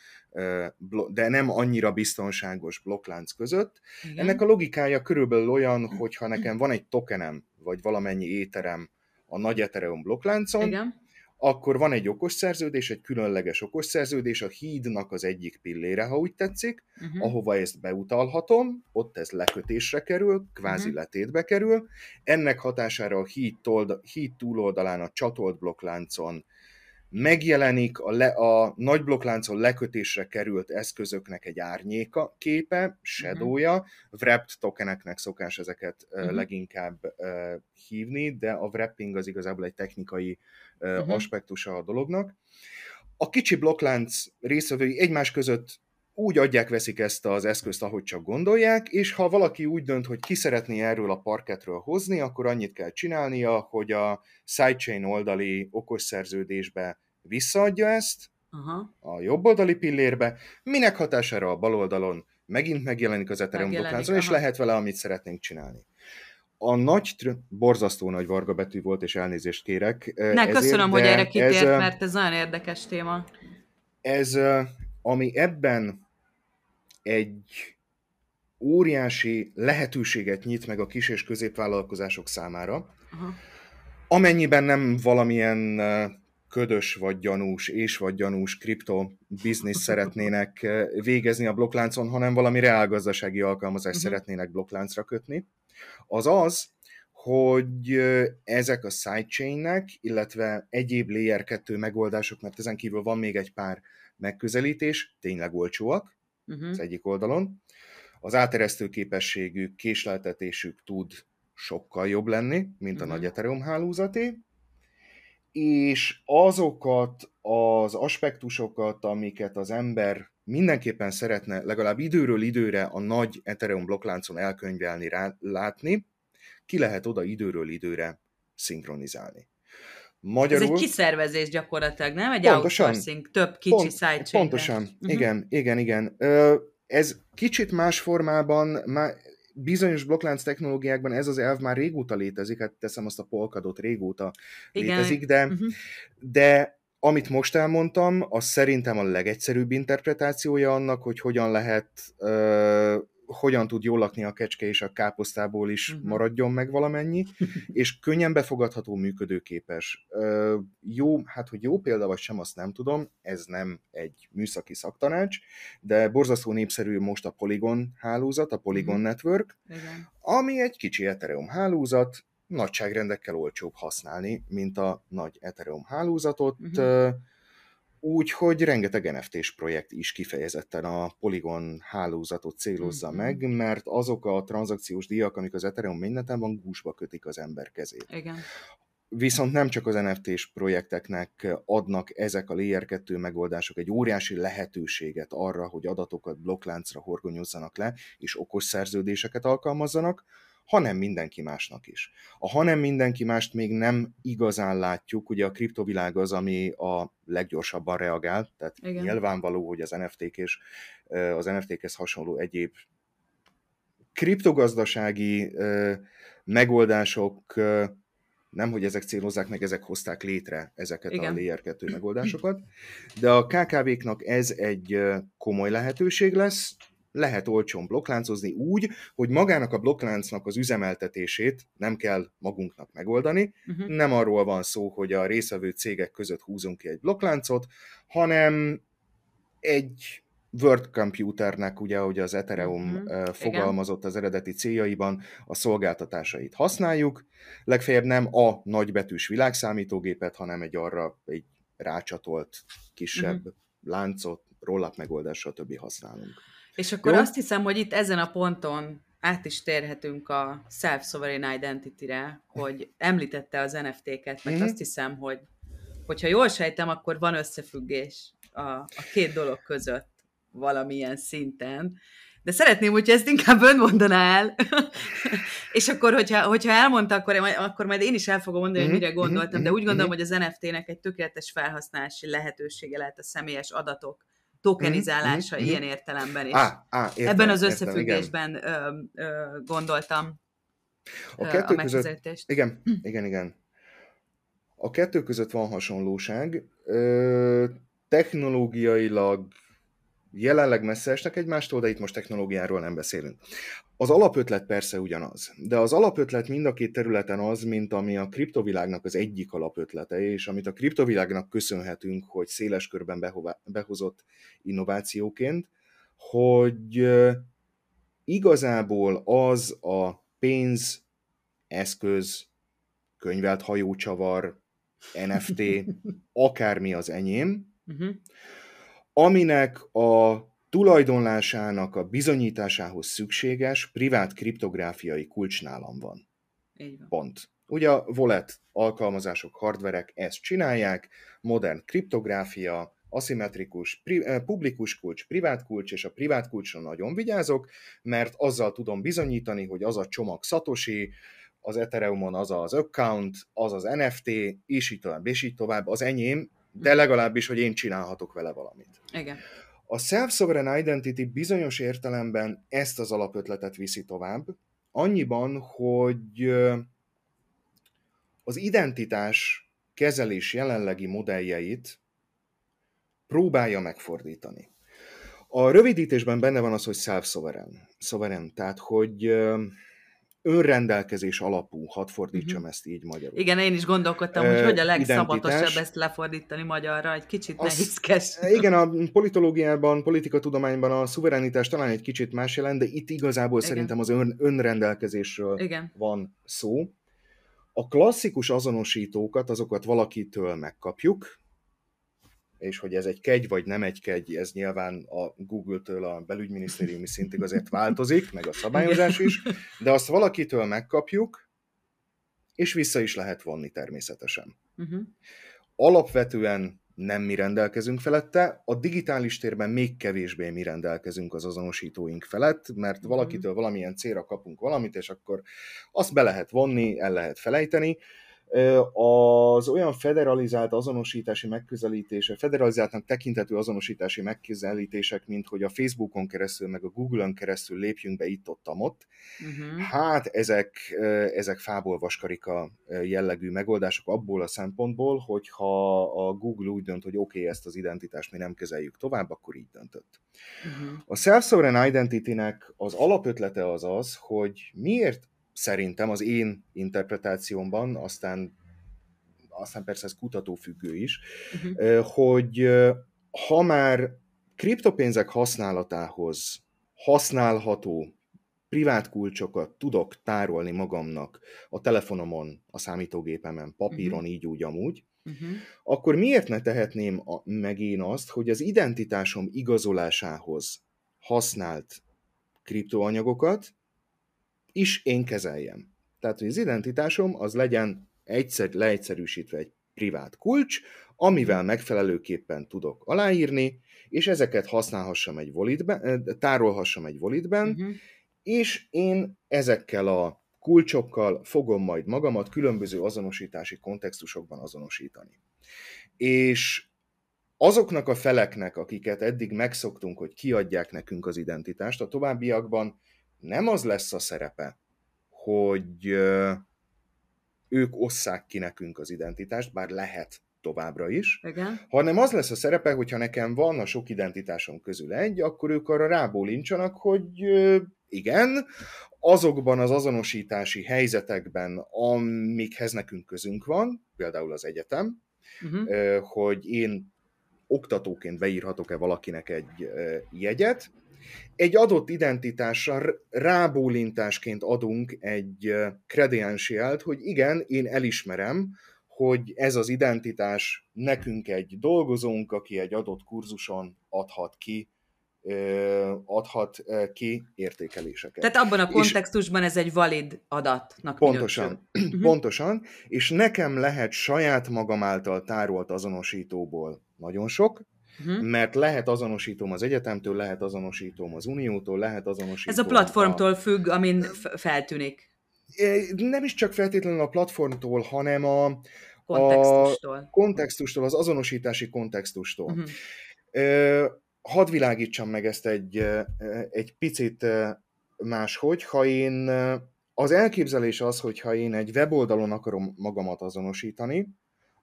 Speaker 2: de nem annyira biztonságos blokklánc között. Igen. Ennek a logikája körülbelül olyan, hogyha nekem van egy tokenem, vagy valamennyi éterem a nagy Ethereum blokkláncon, Igen akkor van egy okos szerződés, egy különleges okos szerződés, a hídnak az egyik pillére, ha úgy tetszik, uh-huh. ahova ezt beutalhatom, ott ez lekötésre kerül, kvázi uh-huh. letétbe kerül, ennek hatására a híd, told, híd túloldalán a csatolt blokkláncon megjelenik a, le, a nagy blokkláncon lekötésre került eszközöknek egy árnyéka képe, shadowja, uh-huh. wrapped tokeneknek szokás ezeket uh-huh. leginkább uh, hívni, de a wrapping az igazából egy technikai uh-huh. aspektusa a dolognak. A kicsi blokklánc részvevői egymás között úgy adják, veszik ezt az eszközt, ahogy csak gondolják, és ha valaki úgy dönt, hogy ki szeretné erről a parketről hozni, akkor annyit kell csinálnia, hogy a sidechain oldali okos szerződésbe visszaadja ezt, Aha. a jobb oldali pillérbe, minek hatására a bal oldalon megint megjelenik az Ethereum blokkláncon, és lehet vele, amit szeretnénk csinálni. A nagy, borzasztó nagy varga betű volt, és elnézést kérek.
Speaker 1: Ne, ezért, köszönöm, hogy erre kitért, ez, mert ez nagyon érdekes téma.
Speaker 2: Ez, ami ebben egy óriási lehetőséget nyit meg a kis és középvállalkozások számára, Aha. amennyiben nem valamilyen ködös vagy gyanús és vagy gyanús kripto biznisz szeretnének végezni a blokkláncon, hanem valami reálgazdasági alkalmazást uh-huh. szeretnének blokkláncra kötni, az az, hogy ezek a sidechainnek, illetve egyéb layer 2 megoldások, mert ezen kívül van még egy pár megközelítés, tényleg olcsóak uh-huh. az egyik oldalon. Az áteresztő képességük, késleltetésük tud sokkal jobb lenni, mint uh-huh. a nagy Ethereum hálózaté, és azokat az aspektusokat, amiket az ember mindenképpen szeretne legalább időről időre a nagy Ethereum blokkláncon elkönyvelni, rá, látni, ki lehet oda időről időre szinkronizálni.
Speaker 1: Magyarul, Ez egy kiszervezés gyakorlatilag, nem? Egy pontosan, outsourcing, több kicsi pont, sidechain
Speaker 2: Pontosan, uh-huh. igen, igen, igen. Ez kicsit más formában, már bizonyos blokklánc technológiákban ez az elv már régóta létezik, hát teszem azt a polkadot régóta igen. létezik, de, uh-huh. de amit most elmondtam, az szerintem a legegyszerűbb interpretációja annak, hogy hogyan lehet hogyan tud jól lakni a kecske, és a káposztából is uh-huh. maradjon meg valamennyi, és könnyen befogadható, működőképes. Ö, jó, hát hogy jó példa vagy sem, azt nem tudom, ez nem egy műszaki szaktanács, de borzasztó népszerű most a Polygon hálózat, a Polygon uh-huh. Network, Igen. ami egy kicsi Ethereum hálózat, nagyságrendekkel olcsóbb használni, mint a nagy Ethereum hálózatot. Uh-huh Úgyhogy rengeteg NFT-s projekt is kifejezetten a Polygon hálózatot célozza mm-hmm. meg, mert azok a tranzakciós díjak, amik az Ethereum mindenten van, gúzsba kötik az ember kezét.
Speaker 1: Igen.
Speaker 2: Viszont nem csak az NFT-s projekteknek adnak ezek a Layer 2 megoldások egy óriási lehetőséget arra, hogy adatokat blokkláncra horgonyozzanak le, és okos szerződéseket alkalmazzanak, hanem mindenki másnak is. A hanem mindenki mást még nem igazán látjuk, ugye a kriptovilág az, ami a leggyorsabban reagál, tehát Igen. nyilvánvaló, hogy az NFT-k és az NFT-khez hasonló egyéb kriptogazdasági megoldások nem, hogy ezek célozzák meg, ezek hozták létre ezeket Igen. a Layer 2 megoldásokat, de a KKV-knak ez egy komoly lehetőség lesz, lehet olcsón blokkláncozni úgy, hogy magának a blokkláncnak az üzemeltetését nem kell magunknak megoldani. Uh-huh. Nem arról van szó, hogy a részvevő cégek között húzunk ki egy blokkláncot, hanem egy Word Computernek, ugye, ahogy az Ethereum uh-huh. fogalmazott az eredeti céljaiban, a szolgáltatásait használjuk. Legfeljebb nem a nagybetűs világszámítógépet, hanem egy arra egy rácsatolt kisebb uh-huh. láncot, roll-up megoldással többi használunk.
Speaker 1: És akkor Jó? azt hiszem, hogy itt ezen a ponton át is térhetünk a self-sovereign identity-re, hogy említette az NFT-ket, mert mm. azt hiszem, hogy hogyha jól sejtem, akkor van összefüggés a, a két dolog között valamilyen szinten. De szeretném, hogyha ezt inkább ön mondaná el. és akkor, hogyha, hogyha elmondta, akkor, akkor majd én is el fogom mondani, hogy mhm, mire gondoltam, mhm, de úgy gondolom, mhm. hogy az NFT-nek egy tökéletes felhasználási lehetősége lehet a személyes adatok tokenizálása mm-hmm. ilyen értelemben is.
Speaker 2: Á, á, értem,
Speaker 1: Ebben az összefüggésben értem, ö, ö, gondoltam
Speaker 2: a, kettő a között, igen, igen, igen. A kettő között van hasonlóság. Ö, technológiailag jelenleg messze esnek egymástól, de itt most technológiáról nem beszélünk. Az alapötlet persze ugyanaz, de az alapötlet mind a két területen az, mint ami a kriptovilágnak az egyik alapötlete, és amit a kriptovilágnak köszönhetünk, hogy széles körben behozott innovációként, hogy igazából az a pénz, eszköz, könyvelt hajócsavar, NFT, akármi az enyém, uh-huh aminek a tulajdonlásának a bizonyításához szükséges privát kriptográfiai kulcs nálam van.
Speaker 1: Így van.
Speaker 2: Pont. Ugye a wallet alkalmazások, hardverek ezt csinálják, modern kriptográfia, aszimmetrikus, pri, eh, publikus kulcs, privát kulcs, és a privát kulcsra nagyon vigyázok, mert azzal tudom bizonyítani, hogy az a csomag Satoshi, az Ethereumon az az account, az az NFT, és így tovább, és így tovább, az enyém, de legalábbis, hogy én csinálhatok vele valamit.
Speaker 1: Igen.
Speaker 2: A Self-Sovereign Identity bizonyos értelemben ezt az alapötletet viszi tovább, annyiban, hogy az identitás kezelés jelenlegi modelljeit próbálja megfordítani. A rövidítésben benne van az, hogy self-sovereign, sovereign, tehát hogy önrendelkezés alapú, hadd fordítsam uh-huh. ezt így magyarul.
Speaker 1: Igen, én is gondolkodtam, hogy hogy a legszabatosabb ezt lefordítani magyarra, egy kicsit az, nehézkes.
Speaker 2: Igen, a politológiában, politikatudományban a szuverenitás talán egy kicsit más jelent, de itt igazából igen. szerintem az ön, önrendelkezésről igen. van szó. A klasszikus azonosítókat, azokat valakitől megkapjuk, és hogy ez egy kegy vagy nem egy kegy, ez nyilván a Google-től a belügyminisztériumi szintig azért változik, meg a szabályozás is, de azt valakitől megkapjuk, és vissza is lehet vonni természetesen. Uh-huh. Alapvetően nem mi rendelkezünk felette, a digitális térben még kevésbé mi rendelkezünk az azonosítóink felett, mert uh-huh. valakitől valamilyen célra kapunk valamit, és akkor azt be lehet vonni, el lehet felejteni. Az olyan federalizált azonosítási megközelítése, federalizáltnak tekintető azonosítási megközelítések, mint hogy a Facebookon keresztül, meg a Google-on keresztül lépjünk be itt-ott, ott, uh-huh. hát ezek, ezek fából vaskarika jellegű megoldások abból a szempontból, hogyha a Google úgy dönt, hogy oké, okay, ezt az identitást mi nem kezeljük tovább, akkor így döntött. Uh-huh. A Self-Sovereign Identity-nek az alapötlete az az, hogy miért szerintem az én interpretációmban, aztán, aztán persze ez kutatófüggő is, uh-huh. hogy ha már kriptopénzek használatához használható privát kulcsokat tudok tárolni magamnak a telefonomon, a számítógépemen, papíron, uh-huh. így úgy amúgy, uh-huh. akkor miért ne tehetném meg én azt, hogy az identitásom igazolásához használt kriptoanyagokat is én kezeljem. Tehát, hogy az identitásom az legyen egyszer leegyszerűsítve egy privát kulcs, amivel megfelelőképpen tudok aláírni, és ezeket használhassam egy volitben, eh, tárolhassam egy volitben, uh-huh. és én ezekkel a kulcsokkal fogom majd magamat különböző azonosítási kontextusokban azonosítani. És azoknak a feleknek, akiket eddig megszoktunk, hogy kiadják nekünk az identitást, a továbbiakban nem az lesz a szerepe, hogy ők osszák ki nekünk az identitást, bár lehet továbbra is, Igen. hanem az lesz a szerepe, hogyha nekem van a sok identitásom közül egy, akkor ők arra rábólincsanak, hogy igen, azokban az azonosítási helyzetekben, amikhez nekünk közünk van, például az egyetem, uh-huh. hogy én oktatóként beírhatok-e valakinek egy jegyet, egy adott identitásra rábólintásként adunk egy krediánsjelt, hogy igen, én elismerem, hogy ez az identitás nekünk egy dolgozónk, aki egy adott kurzuson adhat ki adhat ki értékeléseket.
Speaker 1: Tehát abban a kontextusban és ez egy valid adatnak
Speaker 2: Pontosan, minősül. pontosan, és nekem lehet saját magam által tárolt azonosítóból nagyon sok, Uh-huh. Mert lehet azonosítom az egyetemtől, lehet azonosítom az uniótól, lehet azonosítom...
Speaker 1: Ez a platformtól a... függ, amin feltűnik.
Speaker 2: Nem is csak feltétlenül a platformtól, hanem a
Speaker 1: kontextustól,
Speaker 2: a kontextustól az azonosítási kontextustól. Uh-huh. Hadd világítsam meg ezt egy, egy picit máshogy, ha én az elképzelés az, hogy ha én egy weboldalon akarom magamat azonosítani,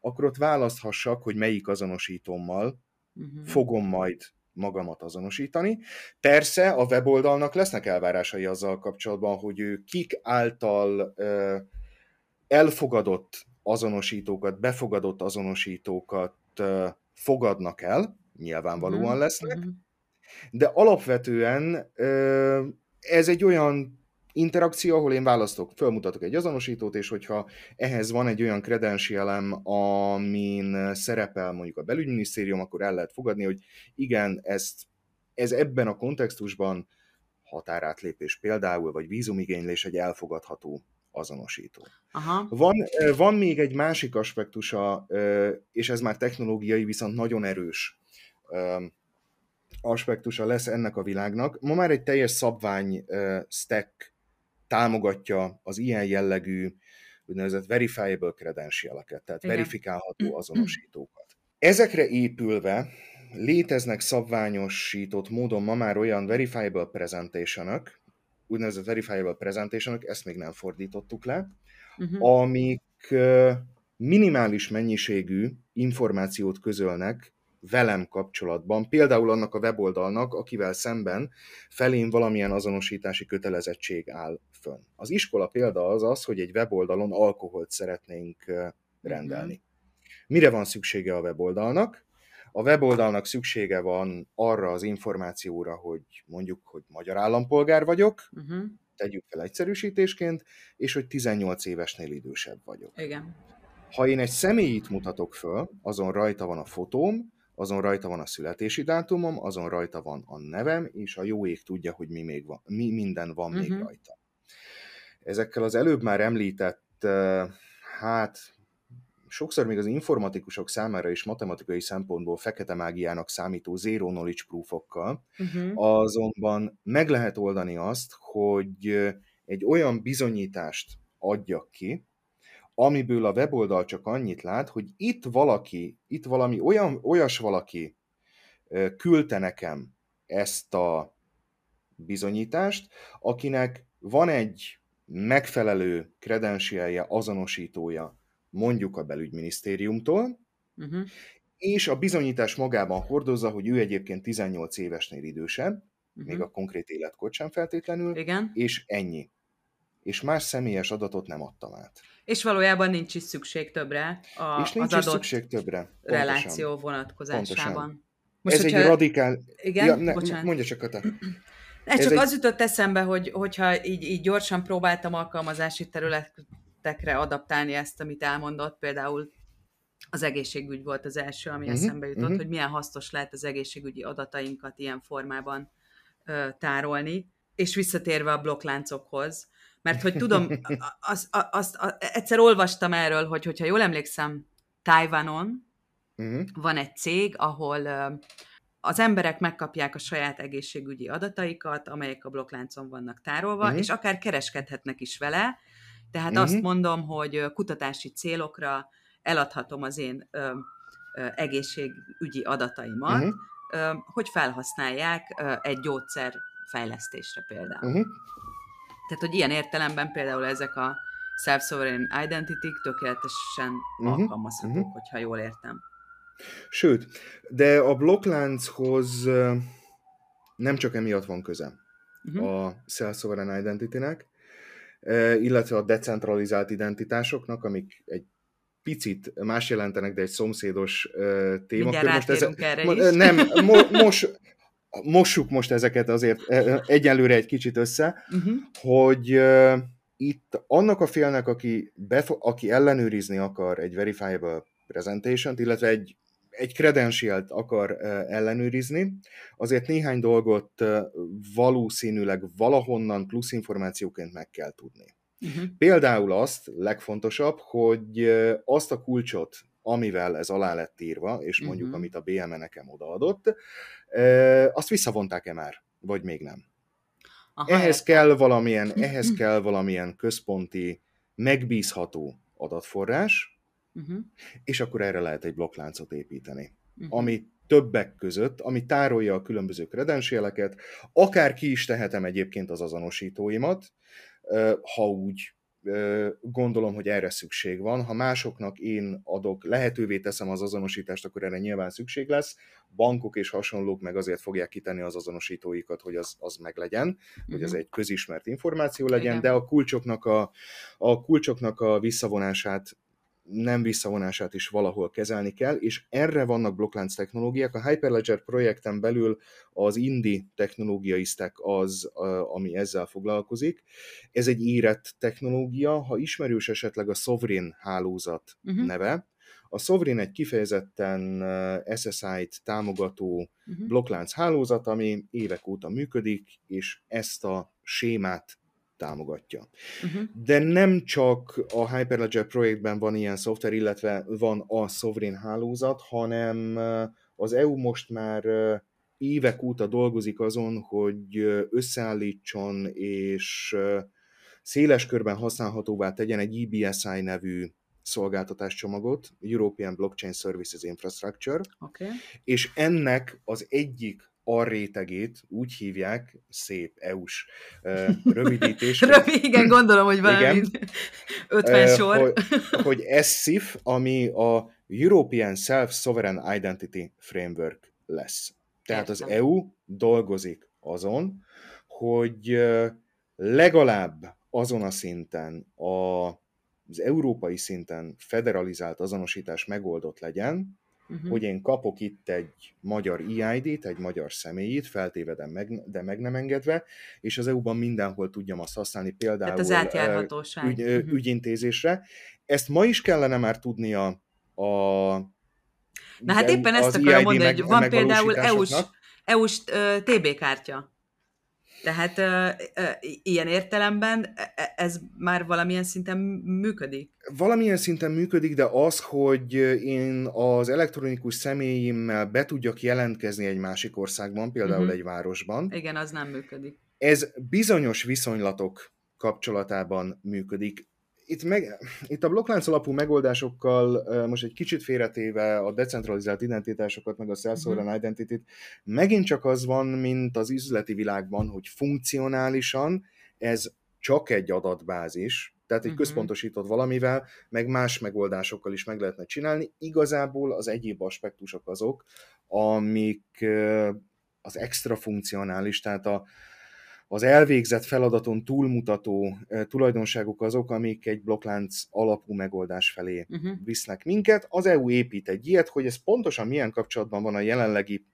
Speaker 2: akkor ott választhassak, hogy melyik azonosítommal uh-huh. fogom majd magamat azonosítani. Persze a weboldalnak lesznek elvárásai azzal kapcsolatban, hogy ő kik által ö, elfogadott azonosítókat, befogadott azonosítókat ö, fogadnak el, nyilvánvalóan uh-huh. lesznek, uh-huh. de alapvetően ö, ez egy olyan interakció, ahol én választok, fölmutatok egy azonosítót, és hogyha ehhez van egy olyan credentialem, amin szerepel mondjuk a belügyminisztérium, akkor el lehet fogadni, hogy igen, ezt, ez ebben a kontextusban határátlépés például, vagy vízumigénylés egy elfogadható azonosító. Aha. Van, van még egy másik aspektusa, és ez már technológiai, viszont nagyon erős aspektusa lesz ennek a világnak. Ma már egy teljes szabvány stack támogatja az ilyen jellegű úgynevezett verifiable credentialeket, tehát Igen. verifikálható azonosítókat. Ezekre épülve léteznek szabványosított módon ma már olyan verifiable presentation úgynevezett verifiable presentation ezt még nem fordítottuk le, uh-huh. amik minimális mennyiségű információt közölnek velem kapcsolatban, például annak a weboldalnak, akivel szemben felén valamilyen azonosítási kötelezettség áll fönn. Az iskola példa az az, hogy egy weboldalon alkoholt szeretnénk rendelni. Mhm. Mire van szüksége a weboldalnak? A weboldalnak szüksége van arra az információra, hogy mondjuk, hogy magyar állampolgár vagyok, uh-huh. tegyük fel egyszerűsítésként, és hogy 18 évesnél idősebb vagyok.
Speaker 1: Igen.
Speaker 2: Ha én egy személyit mutatok föl, azon rajta van a fotóm, azon rajta van a születési dátumom, azon rajta van a nevem, és a jó ég tudja, hogy mi, még van, mi minden van uh-huh. még mhm. rajta. Ezekkel az előbb már említett, hát sokszor még az informatikusok számára is matematikai szempontból fekete mágiának számító zero knowledge proofokkal, uh-huh. azonban meg lehet oldani azt, hogy egy olyan bizonyítást adjak ki, amiből a weboldal csak annyit lát, hogy itt valaki, itt valami olyan, olyas valaki küldte nekem ezt a bizonyítást, akinek van egy megfelelő kredensielje, azonosítója mondjuk a belügyminisztériumtól, uh-huh. és a bizonyítás magában hordozza, hogy ő egyébként 18 évesnél idősebb, uh-huh. még a konkrét életkor sem feltétlenül,
Speaker 1: Igen.
Speaker 2: és ennyi. És más személyes adatot nem adtam át.
Speaker 1: És valójában nincs is szükség többre
Speaker 2: a, és nincs
Speaker 1: az
Speaker 2: is szükség többre. Pontosan.
Speaker 1: reláció vonatkozásában.
Speaker 2: Pontosan. Most, Ez hogyha... egy radikál...
Speaker 1: Igen?
Speaker 2: Ja, ne, mondja csak a te.
Speaker 1: Ez, Ez csak egy... az jutott eszembe, hogy, hogyha így, így gyorsan próbáltam alkalmazási területekre adaptálni ezt, amit elmondott, például az egészségügy volt az első, ami uh-huh, eszembe jutott, uh-huh. hogy milyen hasznos lehet az egészségügyi adatainkat ilyen formában ö, tárolni. És visszatérve a blokkláncokhoz, mert hogy tudom, azt, azt, azt, egyszer olvastam erről, hogy hogyha jól emlékszem, Tajvanon uh-huh. van egy cég, ahol az emberek megkapják a saját egészségügyi adataikat, amelyek a blokkláncon vannak tárolva, uh-huh. és akár kereskedhetnek is vele. Tehát uh-huh. azt mondom, hogy kutatási célokra eladhatom az én ö, ö, egészségügyi adataimat, uh-huh. ö, hogy felhasználják ö, egy gyógyszer fejlesztésre például. Uh-huh. Tehát, hogy ilyen értelemben például ezek a self-sovereign identity tökéletesen uh-huh. alkalmazhatók, uh-huh. hogyha jól értem.
Speaker 2: Sőt, de a blokklánchoz nem csak emiatt van köze uh-huh. a self-sovereign identity-nek, illetve a decentralizált identitásoknak, amik egy picit más jelentenek, de egy szomszédos téma.
Speaker 1: Mindjárt most ez, erre
Speaker 2: is. Nem, mo, most, mossuk most ezeket azért egyelőre egy kicsit össze, uh-huh. hogy itt annak a félnek, aki, befo- aki ellenőrizni akar egy verifiable presentation illetve egy egy credentialt akar ellenőrizni, azért néhány dolgot valószínűleg valahonnan plusz információként meg kell tudni. Uh-huh. Például azt, legfontosabb, hogy azt a kulcsot, amivel ez alá lett írva, és mondjuk uh-huh. amit a BME nekem odaadott, azt visszavonták-e már, vagy még nem. Aha, ehhez kell valamilyen, ehhez kell valamilyen központi, megbízható adatforrás, uh-huh. és akkor erre lehet egy blokkláncot építeni, uh-huh. ami többek között, ami tárolja a különböző kredensieleket, akár ki is tehetem egyébként az azonosítóimat, ha úgy gondolom, hogy erre szükség van. Ha másoknak én adok, lehetővé teszem az azonosítást, akkor erre nyilván szükség lesz. Bankok és hasonlók meg azért fogják kitenni az azonosítóikat, hogy az, az meg legyen, uh-huh. hogy ez mhm. egy közismert információ legyen, Igen. de a kulcsoknak a, a kulcsoknak a visszavonását nem visszavonását is valahol kezelni kell, és erre vannak blokklánc technológiák. A Hyperledger projekten belül az Indi technológiai stack az, ami ezzel foglalkozik. Ez egy érett technológia, ha ismerős esetleg a Sovereign hálózat uh-huh. neve, a Sovereign egy kifejezetten SSI-t támogató uh-huh. blokklánc hálózat, ami évek óta működik, és ezt a sémát támogatja. Uh-huh. De nem csak a Hyperledger projektben van ilyen szoftver, illetve van a Sovereign hálózat, hanem az EU most már évek óta dolgozik azon, hogy összeállítson és széles körben használhatóvá tegyen egy EBSI nevű szolgáltatáscsomagot, European Blockchain Services Infrastructure,
Speaker 1: okay.
Speaker 2: és ennek az egyik arrétegét úgy hívják, szép EU-s rövidítés.
Speaker 1: Rövid, igen, gondolom, hogy valami 50 uh, sor.
Speaker 2: hogy, hogy SIF, ami a European Self-Sovereign Identity Framework lesz. Tehát Értem. az EU dolgozik azon, hogy legalább azon a szinten, a, az európai szinten federalizált azonosítás megoldott legyen, uh-huh. hogy én kapok itt egy magyar EID-t, egy magyar személyit, feltéve, de meg, de meg nem engedve, és az EU-ban mindenhol tudjam azt használni, például
Speaker 1: hát az átjárhatóság.
Speaker 2: Ügy, uh-huh. ügyintézésre. Ezt ma is kellene már tudnia a
Speaker 1: Na hát éppen ezt akarom EID mondani, hogy van például EU-s, EU-s TB kártya. Tehát uh, uh, ilyen értelemben e, e, ez már valamilyen szinten működik?
Speaker 2: Valamilyen szinten működik, de az, hogy én az elektronikus személyimmel be tudjak jelentkezni egy másik országban, például uh-huh. egy városban.
Speaker 1: Igen, az nem működik.
Speaker 2: Ez bizonyos viszonylatok kapcsolatában működik itt, meg, itt a blokklánc alapú megoldásokkal most egy kicsit félretéve a decentralizált identitásokat, meg a self-sovereign uh-huh. identity megint csak az van, mint az üzleti világban, hogy funkcionálisan ez csak egy adatbázis, tehát egy uh-huh. központosított valamivel, meg más megoldásokkal is meg lehetne csinálni. Igazából az egyéb aspektusok azok, amik az extra funkcionális, tehát a, az elvégzett feladaton túlmutató tulajdonságok azok, amik egy blokklánc alapú megoldás felé uh-huh. visznek minket. Az EU épít egy ilyet, hogy ez pontosan milyen kapcsolatban van a jelenlegi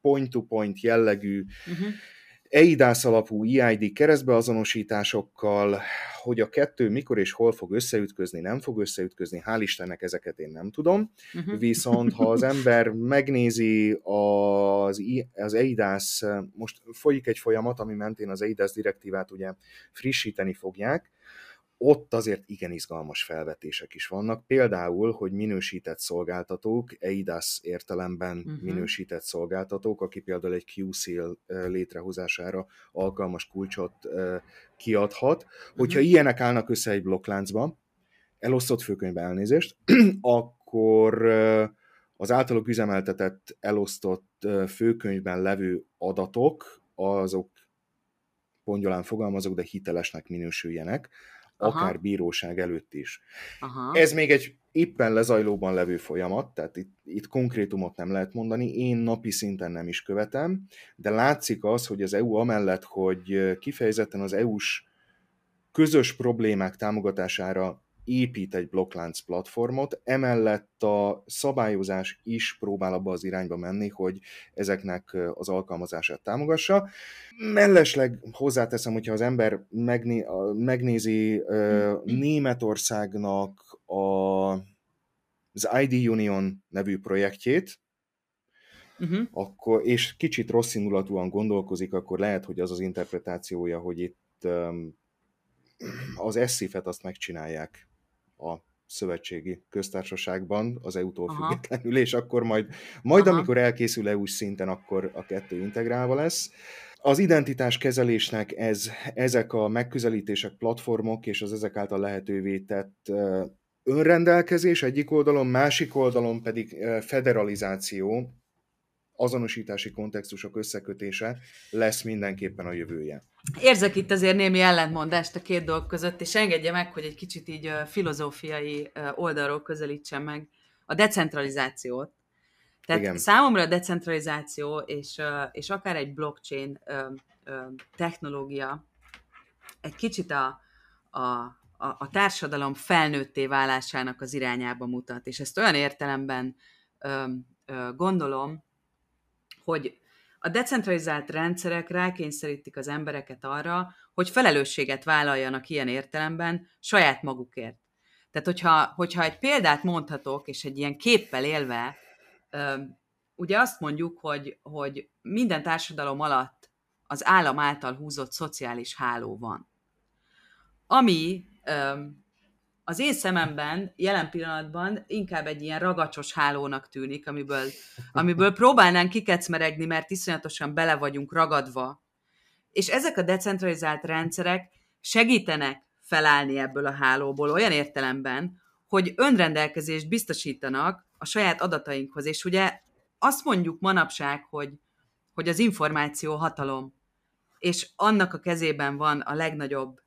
Speaker 2: point-to-point jellegű uh-huh EIDAS alapú EID keresztbeazonosításokkal, hogy a kettő mikor és hol fog összeütközni, nem fog összeütközni, hál' Istennek ezeket én nem tudom, uh-huh. viszont ha az ember megnézi az, az EIDAS, most folyik egy folyamat, ami mentén az EIDAS direktívát ugye frissíteni fogják, ott azért igen izgalmas felvetések is vannak, például, hogy minősített szolgáltatók, EIDAS értelemben uh-huh. minősített szolgáltatók, aki például egy QSEAL létrehozására alkalmas kulcsot kiadhat, hogyha uh-huh. ilyenek állnak össze egy blokkláncba, elosztott főkönyv elnézést, akkor az általuk üzemeltetett, elosztott főkönyvben levő adatok, azok pongyolán fogalmazok, de hitelesnek minősüljenek, Aha. akár bíróság előtt is. Aha. Ez még egy éppen lezajlóban levő folyamat, tehát itt, itt konkrétumot nem lehet mondani, én napi szinten nem is követem, de látszik az, hogy az EU amellett, hogy kifejezetten az EU-s közös problémák támogatására épít egy blokklánc platformot, emellett a szabályozás is próbál abba az irányba menni, hogy ezeknek az alkalmazását támogassa. Mellesleg hozzáteszem, hogyha az ember megné, megnézi Németországnak a, az ID Union nevű projektjét, uh-huh. akkor, és kicsit rossz indulatúan gondolkozik, akkor lehet, hogy az az interpretációja, hogy itt um, az eszifet azt megcsinálják a szövetségi köztársaságban az EU-tól Aha. függetlenül, és akkor majd, majd amikor elkészül EU-s szinten, akkor a kettő integrálva lesz. Az identitás kezelésnek ez, ezek a megközelítések, platformok és az ezek által lehetővé tett önrendelkezés egyik oldalon, másik oldalon pedig federalizáció, azonosítási kontextusok összekötése lesz mindenképpen a jövője.
Speaker 1: Érzek itt azért némi ellentmondást a két dolog között, és engedje meg, hogy egy kicsit így filozófiai oldalról közelítsem meg a decentralizációt. Tehát Igen. számomra a decentralizáció és, és akár egy blockchain technológia egy kicsit a, a, a, a társadalom felnőtté válásának az irányába mutat. És ezt olyan értelemben ö, ö, gondolom, hogy a decentralizált rendszerek rákényszerítik az embereket arra, hogy felelősséget vállaljanak ilyen értelemben saját magukért. Tehát, hogyha, hogyha egy példát mondhatok, és egy ilyen képpel élve, ugye azt mondjuk, hogy, hogy minden társadalom alatt az állam által húzott szociális háló van. Ami az én szememben jelen pillanatban inkább egy ilyen ragacsos hálónak tűnik, amiből, amiből próbálnánk kikecmeregni, mert iszonyatosan bele vagyunk ragadva. És ezek a decentralizált rendszerek segítenek felállni ebből a hálóból olyan értelemben, hogy önrendelkezést biztosítanak a saját adatainkhoz. És ugye azt mondjuk manapság, hogy, hogy az információ hatalom, és annak a kezében van a legnagyobb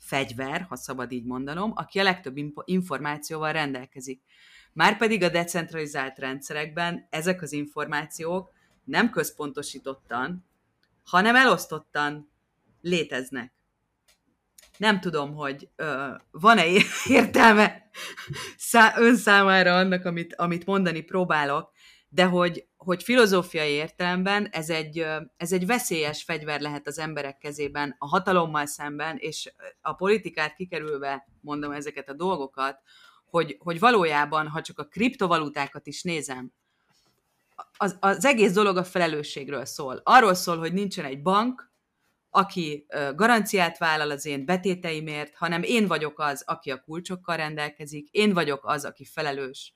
Speaker 1: fegyver, ha szabad így mondanom, aki a legtöbb információval rendelkezik. Márpedig a decentralizált rendszerekben ezek az információk nem központosítottan, hanem elosztottan léteznek. nem tudom, hogy ö, van-e értelme szá- ön számára annak, amit, amit mondani próbálok, de hogy, hogy filozófiai értelemben ez egy, ez egy veszélyes fegyver lehet az emberek kezében a hatalommal szemben, és a politikát kikerülve mondom ezeket a dolgokat, hogy, hogy valójában, ha csak a kriptovalutákat is nézem, az, az egész dolog a felelősségről szól. Arról szól, hogy nincsen egy bank, aki garanciát vállal az én betéteimért, hanem én vagyok az, aki a kulcsokkal rendelkezik, én vagyok az, aki felelős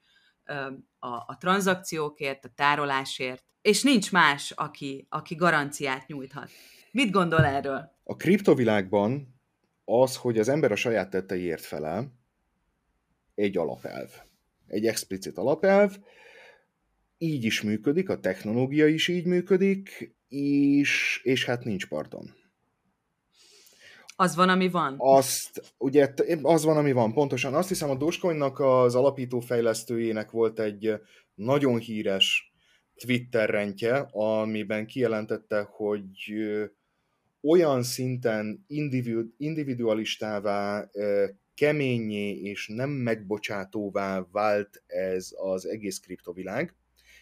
Speaker 1: a, a tranzakciókért, a tárolásért, és nincs más, aki, aki garanciát nyújthat. Mit gondol erről?
Speaker 2: A kriptovilágban az, hogy az ember a saját tetteiért felel, egy alapelv. Egy explicit alapelv, így is működik, a technológia is így működik, és, és hát nincs pardon.
Speaker 1: Az van, ami van?
Speaker 2: Azt, ugye, az van, ami van, pontosan. Azt hiszem, a Dogecoinnak az alapító fejlesztőjének volt egy nagyon híres Twitter rendje, amiben kijelentette, hogy olyan szinten individualistává, keményé és nem megbocsátóvá vált ez az egész kriptovilág,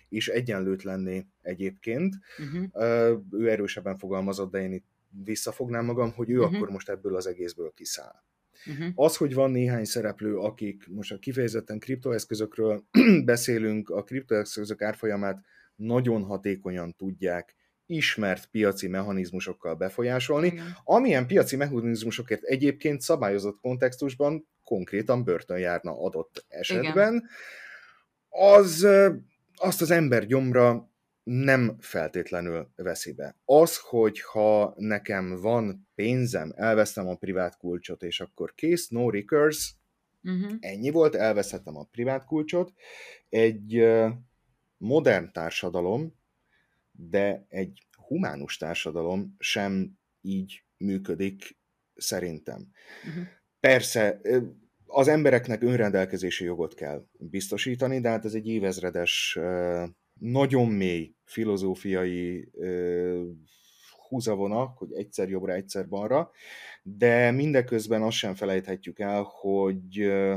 Speaker 2: és egyenlőtlenné egyébként. Uh-huh. Ő erősebben fogalmazott, de én itt visszafognám magam, hogy ő uh-huh. akkor most ebből az egészből kiszáll. Uh-huh. Az, hogy van néhány szereplő, akik most a kifejezetten kriptoeszközökről beszélünk, a kriptoeszközök árfolyamát nagyon hatékonyan tudják ismert piaci mechanizmusokkal befolyásolni, Igen. amilyen piaci mechanizmusokért egyébként szabályozott kontextusban konkrétan börtön járna adott esetben, Igen. az azt az ember gyomra nem feltétlenül veszi be. Az, hogy ha nekem van pénzem, elvesztem a privát kulcsot, és akkor kész, no recurse, uh-huh. ennyi volt, elveszhettem a privát kulcsot. Egy modern társadalom, de egy humánus társadalom sem így működik szerintem. Uh-huh. Persze, az embereknek önrendelkezési jogot kell biztosítani, de hát ez egy évezredes nagyon mély filozófiai ö, húzavonak, hogy egyszer jobbra, egyszer balra, de mindeközben azt sem felejthetjük el, hogy ö,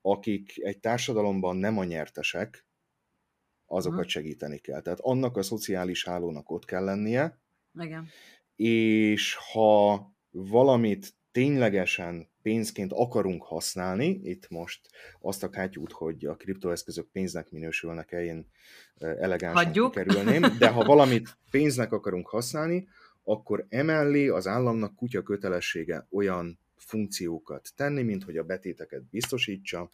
Speaker 2: akik egy társadalomban nem a nyertesek, azokat segíteni kell. Tehát annak a szociális hálónak ott kell lennie,
Speaker 1: Igen.
Speaker 2: és ha valamit ténylegesen pénzként akarunk használni, itt most azt a kátyút, hogy a kriptoeszközök pénznek minősülnek-e, én elegánsan kerülném, de ha valamit pénznek akarunk használni, akkor emellé az államnak kutya kötelessége olyan funkciókat tenni, mint hogy a betéteket biztosítsa,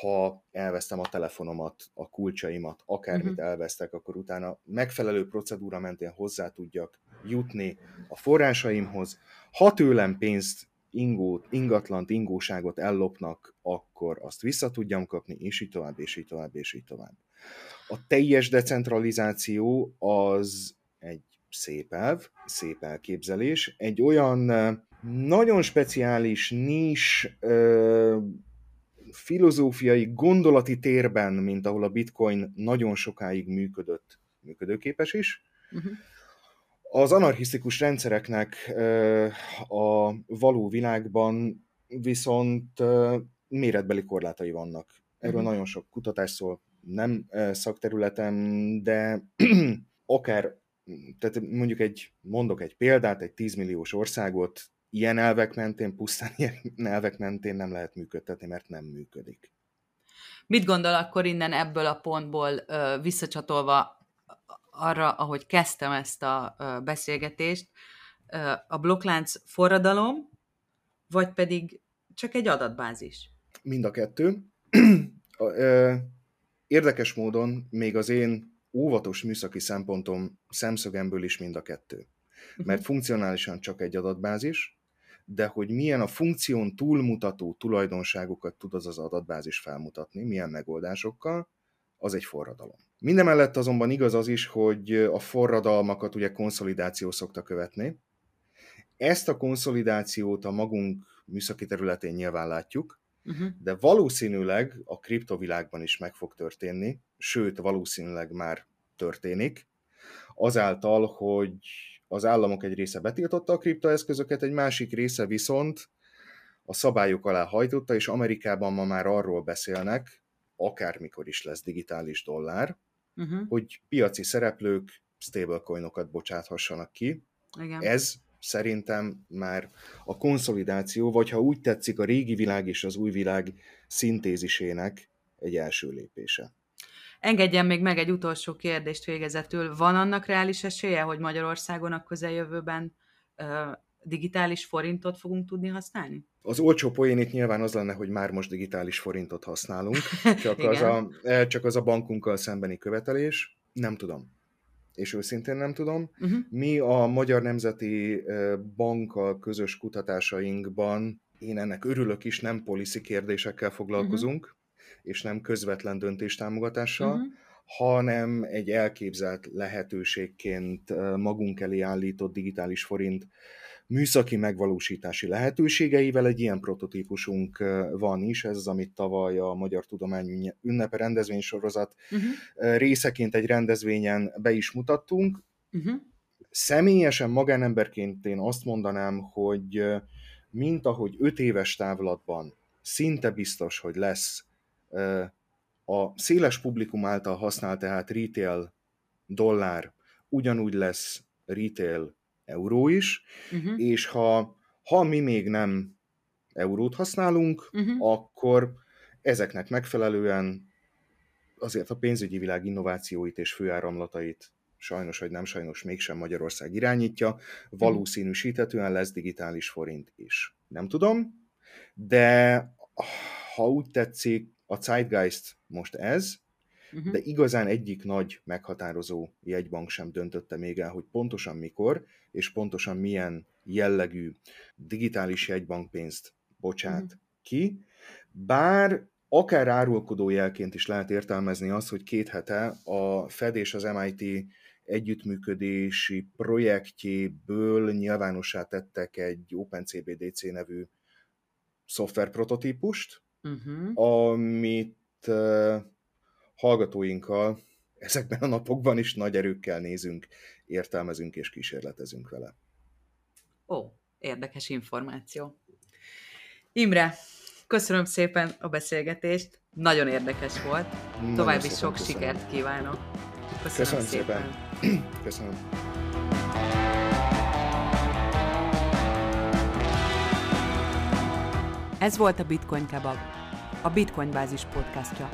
Speaker 2: ha elvesztem a telefonomat, a kulcsaimat, akármit uh-huh. elvesztek, akkor utána megfelelő procedúra mentén hozzá tudjak jutni a forrásaimhoz. Ha tőlem pénzt, ingót, ingatlant, ingóságot ellopnak, akkor azt vissza tudjam kapni, és így tovább, és így tovább, és így tovább. A teljes decentralizáció az egy szép elv, szép elképzelés, egy olyan nagyon speciális, nis, filozófiai, gondolati térben, mint ahol a bitcoin nagyon sokáig működött, működőképes is. Uh-huh. Az anarchisztikus rendszereknek a való világban viszont méretbeli korlátai vannak. Erről uh-huh. nagyon sok kutatás szól, nem szakterületem, de akár, tehát mondjuk egy, mondok egy példát, egy 10 milliós országot ilyen elvek mentén, pusztán ilyen elvek mentén nem lehet működtetni, mert nem működik.
Speaker 1: Mit gondol akkor innen ebből a pontból visszacsatolva arra, ahogy kezdtem ezt a beszélgetést, a blokklánc forradalom, vagy pedig csak egy adatbázis?
Speaker 2: Mind a kettő. Érdekes módon még az én óvatos műszaki szempontom szemszögemből is mind a kettő. Mhm. Mert funkcionálisan csak egy adatbázis, de hogy milyen a funkción túlmutató tulajdonságokat tud az az adatbázis felmutatni, milyen megoldásokkal, az egy forradalom. Mindemellett azonban igaz az is, hogy a forradalmakat ugye konszolidáció szokta követni. Ezt a konszolidációt a magunk műszaki területén nyilván látjuk, uh-huh. de valószínűleg a kriptovilágban is meg fog történni, sőt, valószínűleg már történik, azáltal, hogy az államok egy része betiltotta a kriptoeszközöket, egy másik része viszont a szabályok alá hajtotta, és Amerikában ma már arról beszélnek, akármikor is lesz digitális dollár, uh-huh. hogy piaci szereplők stablecoinokat bocsáthassanak ki. Igen. Ez szerintem már a konszolidáció, vagy ha úgy tetszik, a régi világ és az új világ szintézisének egy első lépése.
Speaker 1: Engedjen még meg egy utolsó kérdést végezetül. Van annak reális esélye, hogy Magyarországon a közeljövőben digitális forintot fogunk tudni használni?
Speaker 2: Az olcsó poén itt nyilván az lenne, hogy már most digitális forintot használunk, csak, az, a, e, csak az a bankunkkal szembeni követelés. Nem tudom. És őszintén nem tudom. Uh-huh. Mi a Magyar Nemzeti Bankkal közös kutatásainkban, én ennek örülök is, nem policy kérdésekkel foglalkozunk, uh-huh és nem közvetlen döntéstámogatással, uh-huh. hanem egy elképzelt lehetőségként magunk elé állított digitális forint műszaki megvalósítási lehetőségeivel. Egy ilyen prototípusunk van is, ez az, amit tavaly a Magyar Tudomány Ünnepe rendezvénysorozat uh-huh. részeként egy rendezvényen be is mutattunk. Uh-huh. Személyesen magánemberként én azt mondanám, hogy mint ahogy öt éves távlatban szinte biztos, hogy lesz a széles publikum által használt, tehát retail dollár ugyanúgy lesz retail euró is, uh-huh. és ha, ha mi még nem eurót használunk, uh-huh. akkor ezeknek megfelelően azért a pénzügyi világ innovációit és főáramlatait sajnos vagy nem sajnos mégsem Magyarország irányítja, valószínűsíthetően lesz digitális forint is. Nem tudom, de ha úgy tetszik, a Zeitgeist most ez, uh-huh. de igazán egyik nagy meghatározó jegybank sem döntötte még el, hogy pontosan mikor, és pontosan milyen jellegű digitális jegybankpénzt bocsát uh-huh. ki, bár akár árulkodó jelként is lehet értelmezni azt, hogy két hete a Fed és az MIT együttműködési projektjéből nyilvánossá tettek egy OpenCBDC nevű szoftverprototípust, uh-huh. amit hallgatóinkkal ezekben a napokban is nagy erőkkel nézünk, értelmezünk és kísérletezünk vele.
Speaker 1: Ó, érdekes információ. Imre, köszönöm szépen a beszélgetést, nagyon érdekes volt. Nagyon További sok köszönöm. sikert kívánok.
Speaker 2: Köszönöm, köszönöm szépen. szépen. köszönöm.
Speaker 1: Ez volt a Bitcoin Kebab, a Bitcoin Bázis podcastja.